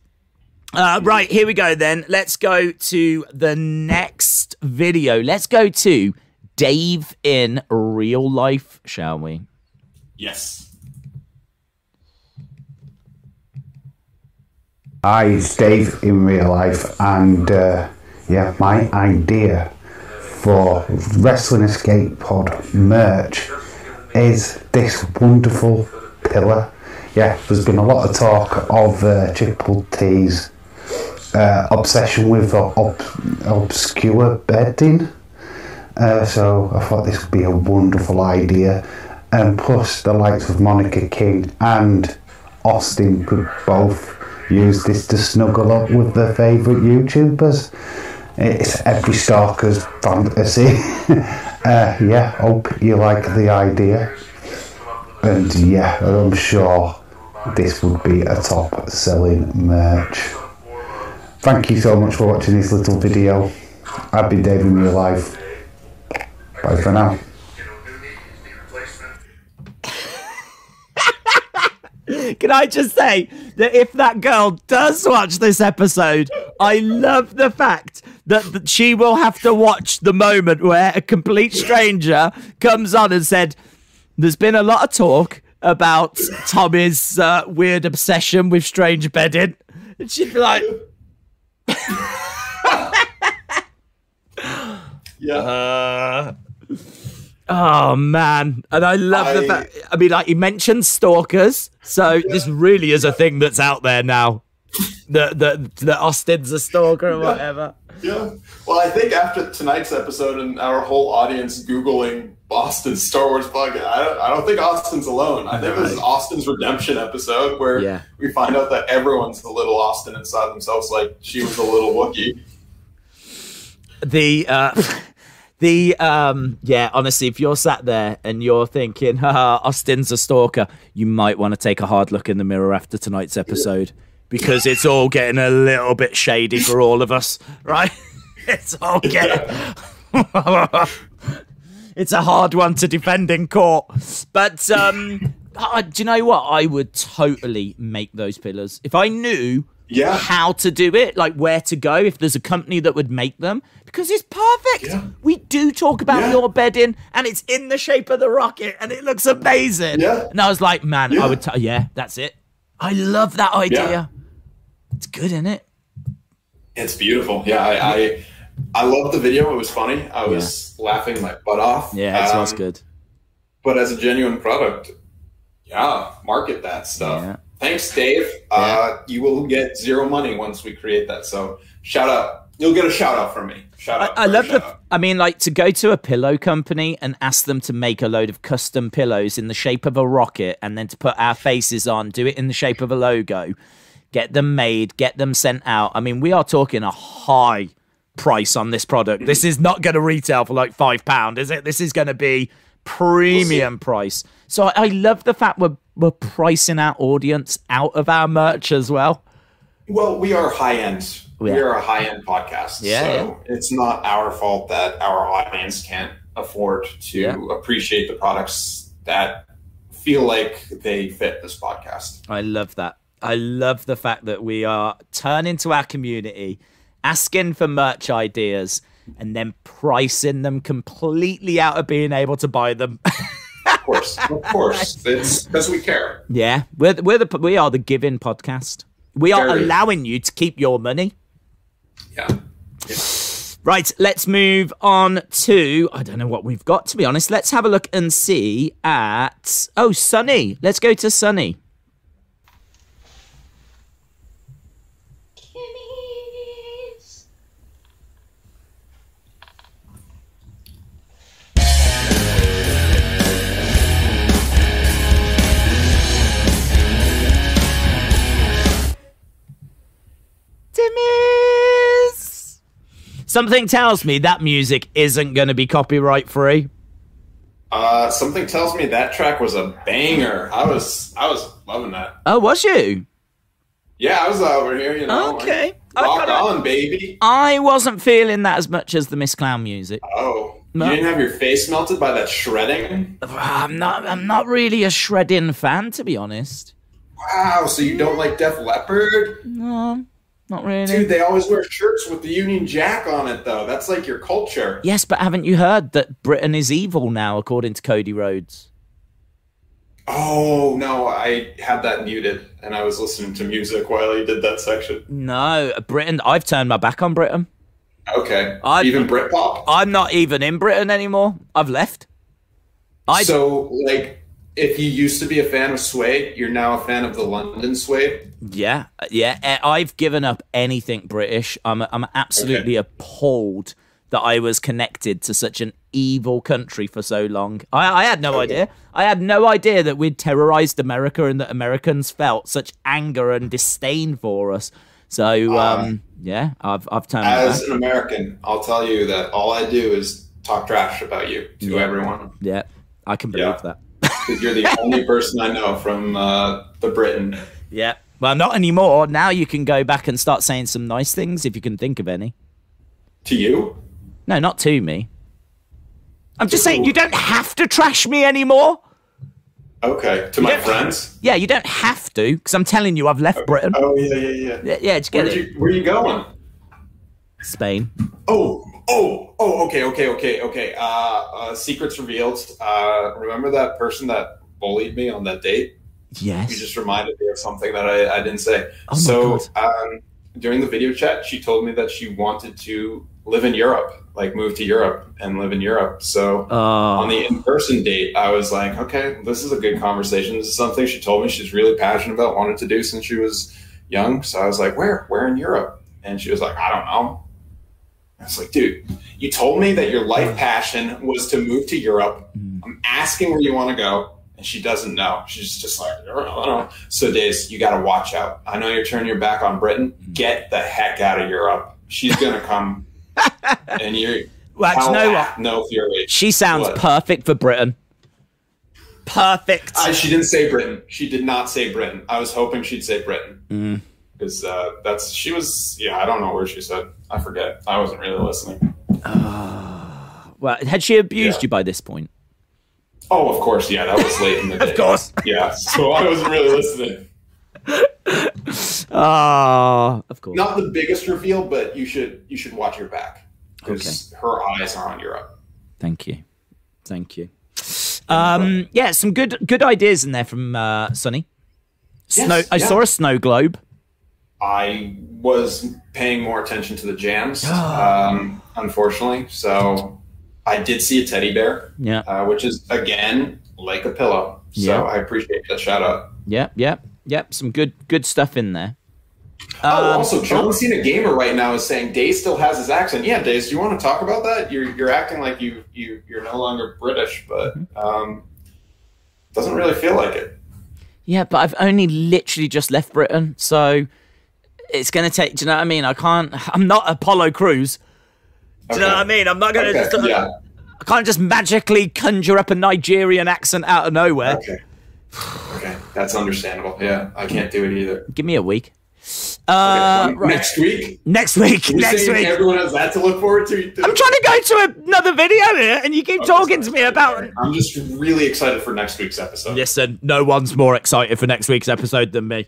Uh, right, here we go then. Let's go to the next video. Let's go to Dave in real life, shall we? Yes. Hi, it's Dave in real life, and uh, yeah, my idea for Wrestling Escape Pod merch is this wonderful pillar. Yeah, there's been a lot of talk of uh, Triple T's uh, obsession with ob- obscure bedding. Uh, so I thought this would be a wonderful idea. And plus, the likes of Monica King and Austin could both use this to snuggle up with their favourite YouTubers. It's every stalker's fantasy. uh, yeah, hope you like the idea. And yeah, I'm sure this would be a top selling merch. Thank you so much for watching this little video. I've been Dave in real life. Bye for now. Can I just say that if that girl does watch this episode, I love the fact that, that she will have to watch the moment where a complete stranger comes on and said, There's been a lot of talk about Tommy's uh, weird obsession with strange bedding. And she'd be like, Yeah. uh, Oh man, and I love the fact. I mean, like he mentioned stalkers, so this really is a thing that's out there now. That that that Austin's a stalker or whatever. Yeah. Well, I think after tonight's episode and our whole audience Googling Boston Star Wars plug, I don't, I don't think Austin's alone. I think this is Austin's redemption episode where Yeah. we find out that everyone's the little Austin inside themselves, like she was a little Wookiee. The uh, the um, yeah. Honestly, if you're sat there and you're thinking, Haha, Austin's a stalker, you might want to take a hard look in the mirror after tonight's episode because it's all getting a little bit shady for all of us, right? It's all getting. it's a hard one to defend in court. But um, do you know what? I would totally make those pillars if I knew Yeah. how to do it, like where to go, if there's a company that would make them, because it's perfect. Yeah. We do talk about Yeah. your bedding, and it's in the shape of the rocket, and it looks amazing. Yeah. And I was like, man, Yeah. I would, t- yeah, that's it. I love that idea. Yeah. It's good, isn't it? It's beautiful. Yeah, I, I I love the video. It was funny. I was laughing my butt off. Yeah, it Um, good. But as a genuine product, yeah, market that stuff. Yeah. Thanks, Dave. Uh, you will get zero money once we create that. So shout out. You'll get a shout out from me. Shout out. I, I love the. out. I mean, like to go to a pillow company and ask them to make a load of custom pillows in the shape of a rocket, and then to put our faces on, do it in the shape of a logo, get them made, get them sent out. I mean, we are talking a high price on this product. This is not going to retail for like five pound, is it? This is going to be premium price. So I, I love the fact we're we're pricing our audience out of our merch as well. Well, we are high end. We Yeah. are a high end podcast. Yeah, so it's not our fault that our audience can't afford to Yeah. appreciate the products that feel like they fit this podcast. I love that. I love the fact that we are turning to our community, asking for merch ideas, and then pricing them completely out of being able to buy them. Of course, of course, it's because we care. yeah, we're the, we're the we are the giving podcast. We are Very. allowing you to keep your money. Yeah. Right, let's move on to I don't know what we've got to be honest. Let's have a look and see at oh Sunny. Let's go to Sunny. Something tells me that music isn't going to be copyright free. Uh, something tells me that track was a banger. I was, I was loving that. Oh, was you? Yeah, I was over here. You know. Okay. Rock on, baby. I wasn't feeling that as much as the Miss Clown music. Oh, No. you didn't have your face melted by that shredding. I'm not. I'm not really a shredding fan, to be honest. Wow. So you don't like Def Leppard? No, not really. Dude, they always wear shirts with the Union Jack on it, though. That's like your culture. Yes, but haven't you heard that Britain is evil now, according to Cody Rhodes? Oh no, I had that muted, and I was listening to music while he did that section. No, Britain. I've turned my back on Britain. Okay, I- even Britpop. I'm not even in Britain anymore. I've left. I so, like, if you used to be a fan of Suede, you're now a fan of the London Suede. Yeah, yeah. eh, I've given up anything British. I'm I'm absolutely appalled that I was connected to such an evil country for so long. I, I had no idea. I had no idea that we'd terrorized America and that Americans felt such anger and disdain for us. So um, yeah, I've I've turned. As an American, I'll tell you that all I do is talk trash about you to Yeah. everyone. Yeah, I can believe Yeah. that. Because you're the only person I know from uh, the Britain. Yeah. Well, not anymore. Now you can go back and start saying some nice things if you can think of any. To you? No, not to me. I'm just saying you don't have to trash me anymore. Okay. To my friends? Yeah, you don't have to, because I'm telling you, I've left Britain. Oh, yeah, yeah, yeah. Yeah, yeah, just get it. you, where are you going? Spain. Oh, oh, oh, okay, okay, okay, okay. Uh, uh, secrets revealed. Uh, remember that person that bullied me on that date? Yes. You just reminded me of something that I, I didn't say. Oh so um, during the video chat, she told me that she wanted to live in Europe, like move to Europe and live in Europe. So on Oh, the in-person date, I was like, okay, this is a good conversation. This is something she told me she's really passionate about, wanted to do since she was young. So I was like, where? Where in Europe? And she was like, I don't know. I was like, dude, you told me that your life passion was to move to Europe. I'm asking where you want to go. And she doesn't know. She's just like, I don't know. I don't know. So, Days, you got to watch out. I know you're turning your back on Britain. Get the heck out of Europe. She's going to come. and you're. well, you know what? No fury. She sounds What? perfect for Britain. Perfect. I, she didn't say Britain. She did not say Britain. I was hoping she'd say Britain Mm. Because uh, that's she was. Yeah, I don't know where she said. I forget. I wasn't really listening. well, had she abused Yeah. you by this point? Oh, of course. Yeah, that was late in the day. Of course. Yeah, so I wasn't really listening. Oh, of course. Not the biggest reveal, but you should you should watch your back because her eyes are on Europe. Thank you. Thank you. Um, yeah, some good good ideas in there from uh, Sonny. Snow. Yes, I yeah. saw a snow globe. I was paying more attention to the jams, um, unfortunately. So I did see a teddy bear, Yeah, uh, which is again like a pillow. So Yeah. I appreciate that shout out. yeah, yeah, yep. Some good good stuff in there. Oh, Um, also, John Cena Gamer right now is saying Days still has his accent. Yeah, Days, do you want to talk about that? You're you're acting like you you you're no longer British, but um, doesn't really feel like it. Yeah, but I've only literally just left Britain, so it's going to take. Do you know what I mean? I can't. I'm not Apollo Crews. Do you know what I mean? I'm not going to Okay, just. yeah. I can't just magically conjure up a Nigerian accent out of nowhere. Okay. Okay, that's understandable. Yeah, I can't do it either. Give me a week. Uh, Okay, right. Next week. Next week. You're Next week. Everyone has that to look forward to. I'm trying to go to another video here, and you keep talking to me about. I'm just really excited for next week's episode. Listen, no one's more excited for next week's episode than me.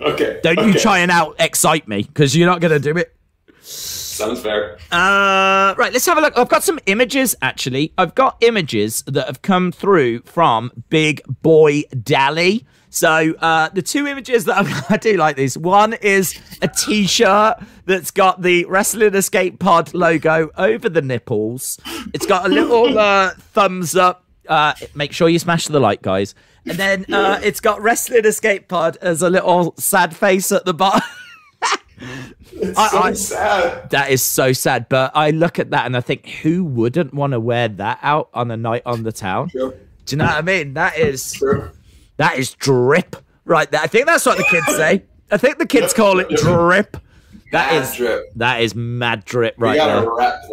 Okay. Don't you try and out excite me because you're not going to do it. Sounds fair. Uh, right, let's have a look. I've got some images actually. I've got images that have come through from Big Boy Dally. So uh, the two images that I've, I do like these. One is a T-shirt that's got the Wrestling Escape Pod logo over the nipples. It's got a little uh, thumbs up. Uh, make sure you smash the like, guys. And then uh, it's got Wrestling Escape Pod as a little sad face at the bottom. I- so I-. That is so sad. But I look at that and I think, who wouldn't want to wear that out on a night on the town? True. Do you know what I mean? That is True. that is drip right there. I think that's what the kids say. I think the kids call it drip. That Mad is drip. that is mad drip right there.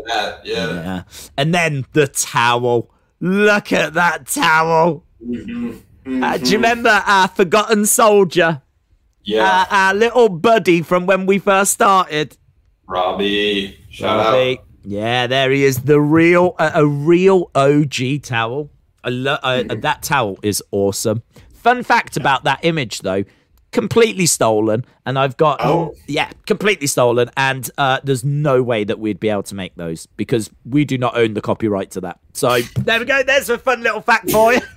that. Yeah. Yeah. And then the towel. Look at that towel. Mm-hmm. Uh, do you remember our forgotten soldier? Yeah. Our, our little buddy from when we first started. Robbie. Shout Robbie. out. Yeah, there he is. The real, a, a real OG towel. Lo- I- that towel is awesome. Fun fact about that image, though, completely stolen, and I've got Oh. yeah, completely stolen, and uh, there's no way that we'd be able to make those because we do not own the copyright to that. So there we go. There's a fun little fact for you.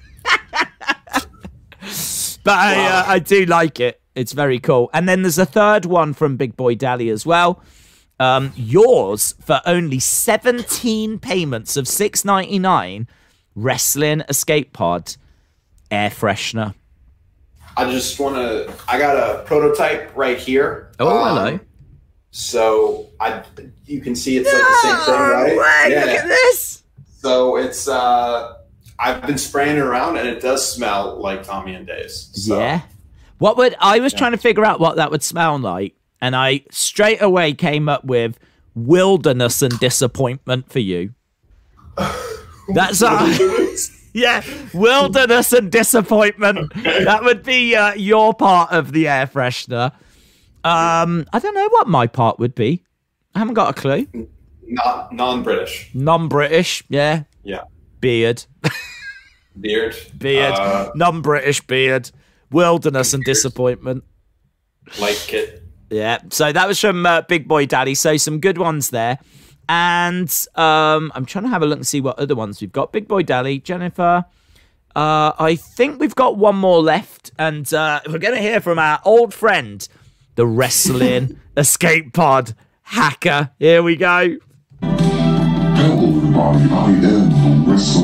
but I, uh, I do like it. It's very cool. And then there's a third one from Big Boy Dally as well. Um, yours for only 17 payments of 6.99 wrestling escape pod air freshener. I just want to. I got a prototype right here. Oh, Um, hello. So I, you can see it's like the same thing, right? way, look at this. So it's. uh I've been spraying it around, and it does smell like Tommy and Days. So, Yeah. What would I was trying to figure out what that would smell like, and I straight away came up with wilderness and disappointment for you. That's uh, yeah, wilderness and disappointment. That would be uh, your part of the air freshener. Um, I don't know what my part would be. I haven't got a clue. Not non-British. Non-British, yeah, Yeah. Beard, Beard. beard, Uh, non-British beard, wilderness and disappointment. like it. Yeah. So that was from uh, Big Boy Daddy. So some good ones there. And um, I'm trying to have a look and see what other ones we've got. Big Boy Daddy, Jennifer. Uh, I think we've got one more left. And uh, we're going to hear from our old friend, the Wrestling Escape Pod hacker. Here we go. Hello everybody, I am Today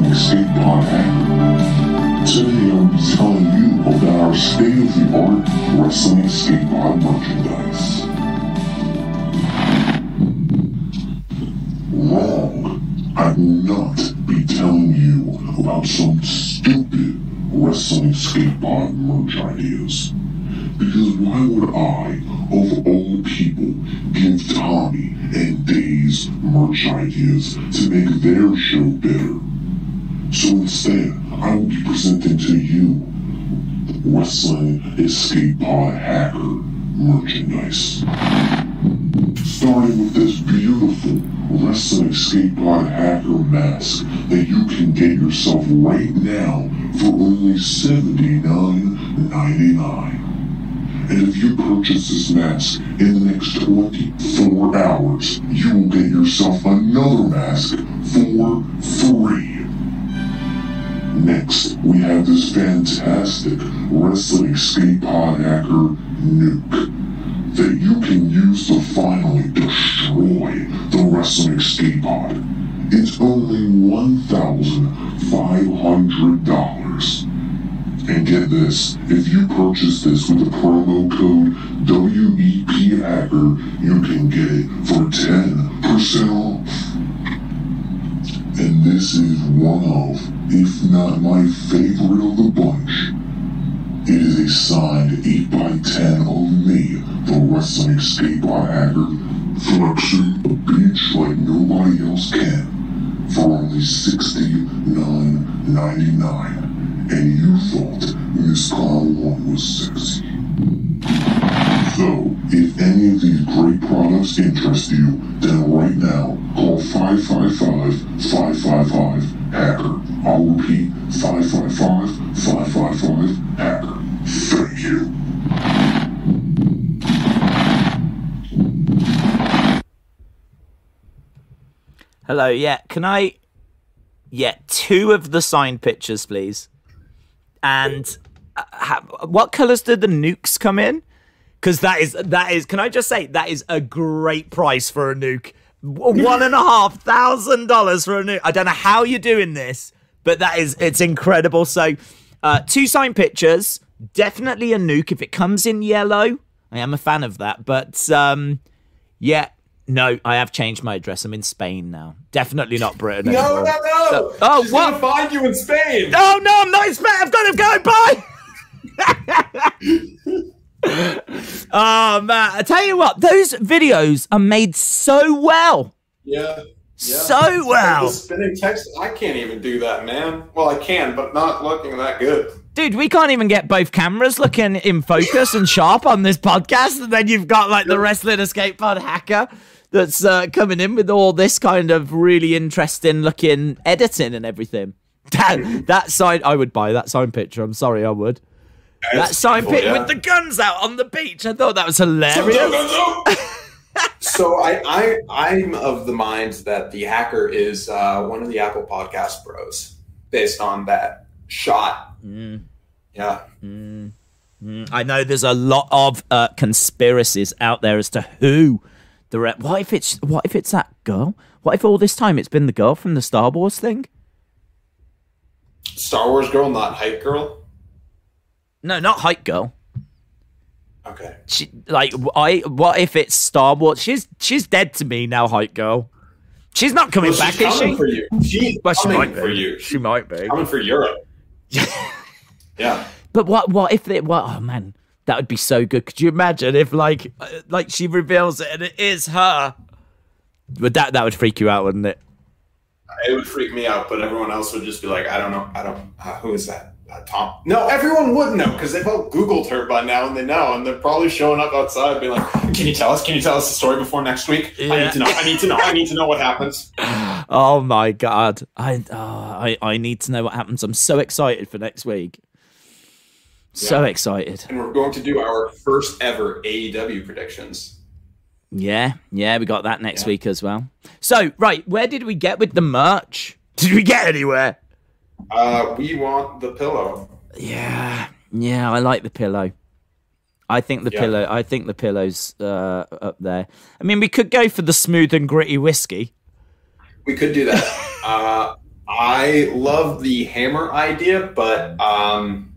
I'll be telling you about our state-of-the-art Wrestling Escape Pod merchandise. Wrong. I will not be telling you about some stupid Wrestling Escape Pod merch ideas. Because why would I, of all people, give Tommy and Days merch ideas to make their show better? So instead, I will be presenting to you Wrestling Escape Pod Hacker merchandise. Starting with this beautiful Wrestling Escape Pod Hacker mask that you can get yourself right now for only $79.99. And if you purchase this mask in the next 24 hours, you will get yourself another mask for free. Next, we have this fantastic wrestling escape pod hacker nuke that you can use to finally destroy the wrestling escape pod. It's only $1,500. And get this, if you purchase this with the promo code WEP Hacker, you can get it for 10% off. And this is one of, if not my favorite of the bunch. It is a signed 8x10 of me, the wrestling escape pod hacker, flexing a bitch like nobody else can, for only $69.99. And you thought Miss Clown 1 was sexy. So, if any of these great products interest you, then right now, call 555-555-HACKER. I'll repeat, 555-555-HACKER. Thank you. Hello, yeah. Can I? Yeah, two of the signed pictures, please. And uh, ha- what colors did the nukes come in? Because that is that is. Can I just say that is a great price for a nuke. One and a half thousand dollars for a nuke. I don't know how you're doing this, but that is it's incredible. So, uh, two signed pictures. Definitely a nuke if it comes in yellow. I am a fan of that, but um, yeah, no, I have changed my address. I'm in Spain now. Definitely not Britain No, anymore. no, no. So- oh, She's what? gonna find you in Spain. Oh no, I'm not in Spain. I've got to go. Bye. oh man, I tell you what, those videos are made so well, Yeah. Yeah. so well, The spinning text, I can't even do that, man. Well, I can, but not looking that good. dude. We can't even get both cameras looking in focus and sharp on this podcast, and then you've got like the wrestling escape pod hacker that's uh, coming in with all this kind of really interesting looking editing and everything. That that sign, I would buy that sign picture. I'm sorry, I would. That sign beautiful, yeah. with the guns out on the beach. I thought that was hilarious. so I, I I'm of the mind that the hacker is uh, one of the Apple Podcast Bros, based on that shot. Yeah. I know there's a lot of uh, conspiracies out there as to who the re- what if it's what if it's that girl? What if all this time it's been the girl from the Star Wars thing? Star Wars girl, not hype girl. No, not hype girl. Okay. She like I. What if it's Star Wars? She's she's dead to me now, hype girl. She's not coming Well, back, she's is coming she? for you. She's Well, she might be. for you. She might be. coming for Europe. yeah. But what what if they what oh man, that would be so good. Could you imagine if like uh, like she reveals it and it is her? Would that that would freak you out, wouldn't it? It would freak me out, but everyone else would just be like, I don't know. I don't. Uh, who is that? Uh, Tom? No, everyone would know because they've all Googled her by now and they know, and they're probably showing up outside being like, Can you tell us? Can you tell us the story before next week? I need to know. I need to know. I need to know what happens. Oh my god. I oh, I I need to know what happens. I'm so excited for next week. So Yeah. excited. And we're going to do our first ever AEW predictions. Yeah, yeah, we got that next Yeah. week as well. So, right, where did we get with the merch? Did we get anywhere? Uh, we want the pillow. Yeah, yeah, I like the pillow. I think the Yeah. pillow. I think the pillow's uh, up there. I mean, we could go for the smooth and gritty whiskey. We could do that. uh, I love the hammer idea, but um,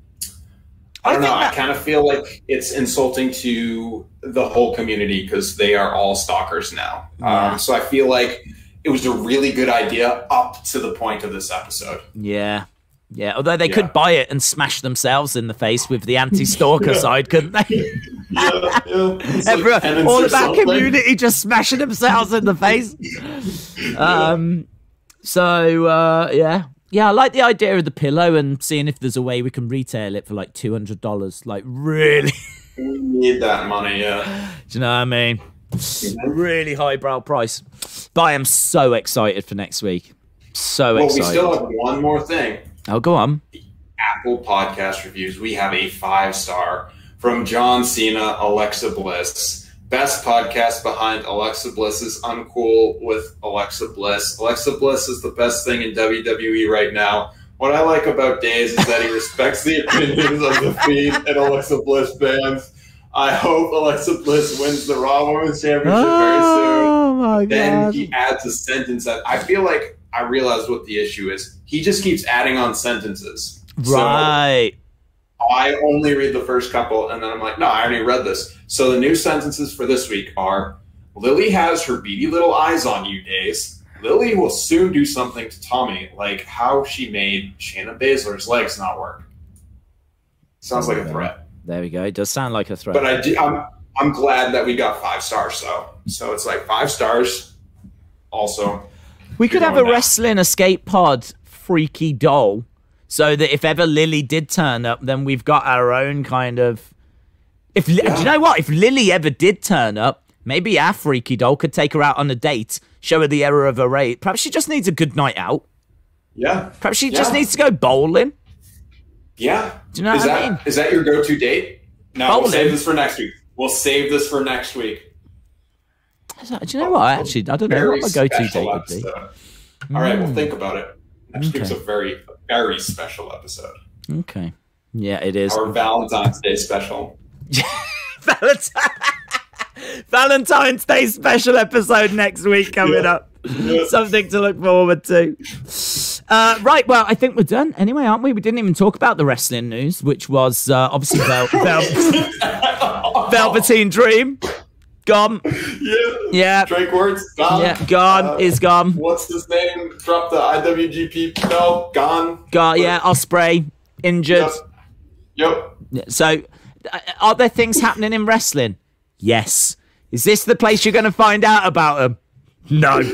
I I don't know. think I kind of feel like it's insulting to the whole community because they are all stalkers now. Yeah. Um, so I feel like it was a really good idea up to the point of this episode. Yeah, yeah. Although they Yeah. could buy it and smash themselves in the face with the anti-stalker side, couldn't they? yeah, yeah. It's like all or of our something. community just smashing themselves in the face. Um, so uh, yeah, yeah, I like the idea of the pillow and seeing if there's a way we can retail it for like two hundred dollars. Like really, We need that money. Yeah. do you know what I mean? Really highbrow price. But I am so excited for next week. So Well, we still have one more thing. oh, go on. Apple Podcast reviews. We have a five star from John Cena, Alexa Bliss. Best podcast behind Alexa Bliss's Uncool with Alexa Bliss. Alexa Bliss is the best thing in WWE right now. What I like about Days is that he respects the opinions of the Fiend and Alexa Bliss fans. I hope Alexa Bliss wins the Raw Women's Championship very soon. Oh my Then god. he adds a sentence that I feel like I realized what the issue is. He just keeps adding on sentences. So Right. I only read the first couple and then I'm like, no, I already read this. So the new sentences for this week are Lily has her beady little eyes on you days. Lily will soon do something to Tommy, like how she made Shayna Baszler's legs not work. Sounds like a threat. There we go. It does sound like a threat. But I do, I'm I'm glad that we got five stars though. So it's like five stars. Also, we could have a going wrestling escape pod freaky doll so that if ever Lily did turn up, then we've got our own kind of. If Li- do you know what? If Lily ever did turn up, maybe our freaky doll could take her out on a date, show her the error of her rate. Perhaps she just needs a good night out. yeah, Perhaps she just needs to go bowling. Yeah. Do you know is what I that mean? is that your go-to date? No, Bowling. we'll save this for next week. We'll save this for next week. Do you know what? I Actually, I don't know what my go-to date would be. episode. All right, well, think about it. Next Okay. week's a very, very special episode. Okay. Yeah, it is. Our Valentine's Day special. Valentine- Valentine's Day special episode next week coming Yeah. up. Something to look forward to. Uh, right, well, I think we're done anyway, aren't we? We didn't even talk about the wrestling news, which was uh, obviously Vel- Vel- Velveteen Dream. Gone. Yeah. Yeah. Drake Wuertz, gone. Yeah, gone Uh, is gone. What's his name? Drop the IWGP belt. Gone. Gone. Yeah, Ospreay injured. Yep. Yep. So, uh, are there things happening in wrestling? Yes. Is this the place you're going to find out about them? No.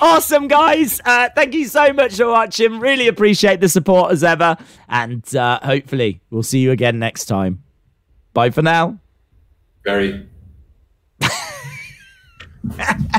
Awesome, guys. Uh, thank you so much for watching. Really appreciate the support as ever. And uh, hopefully, we'll see you again next time. Bye for now. Very.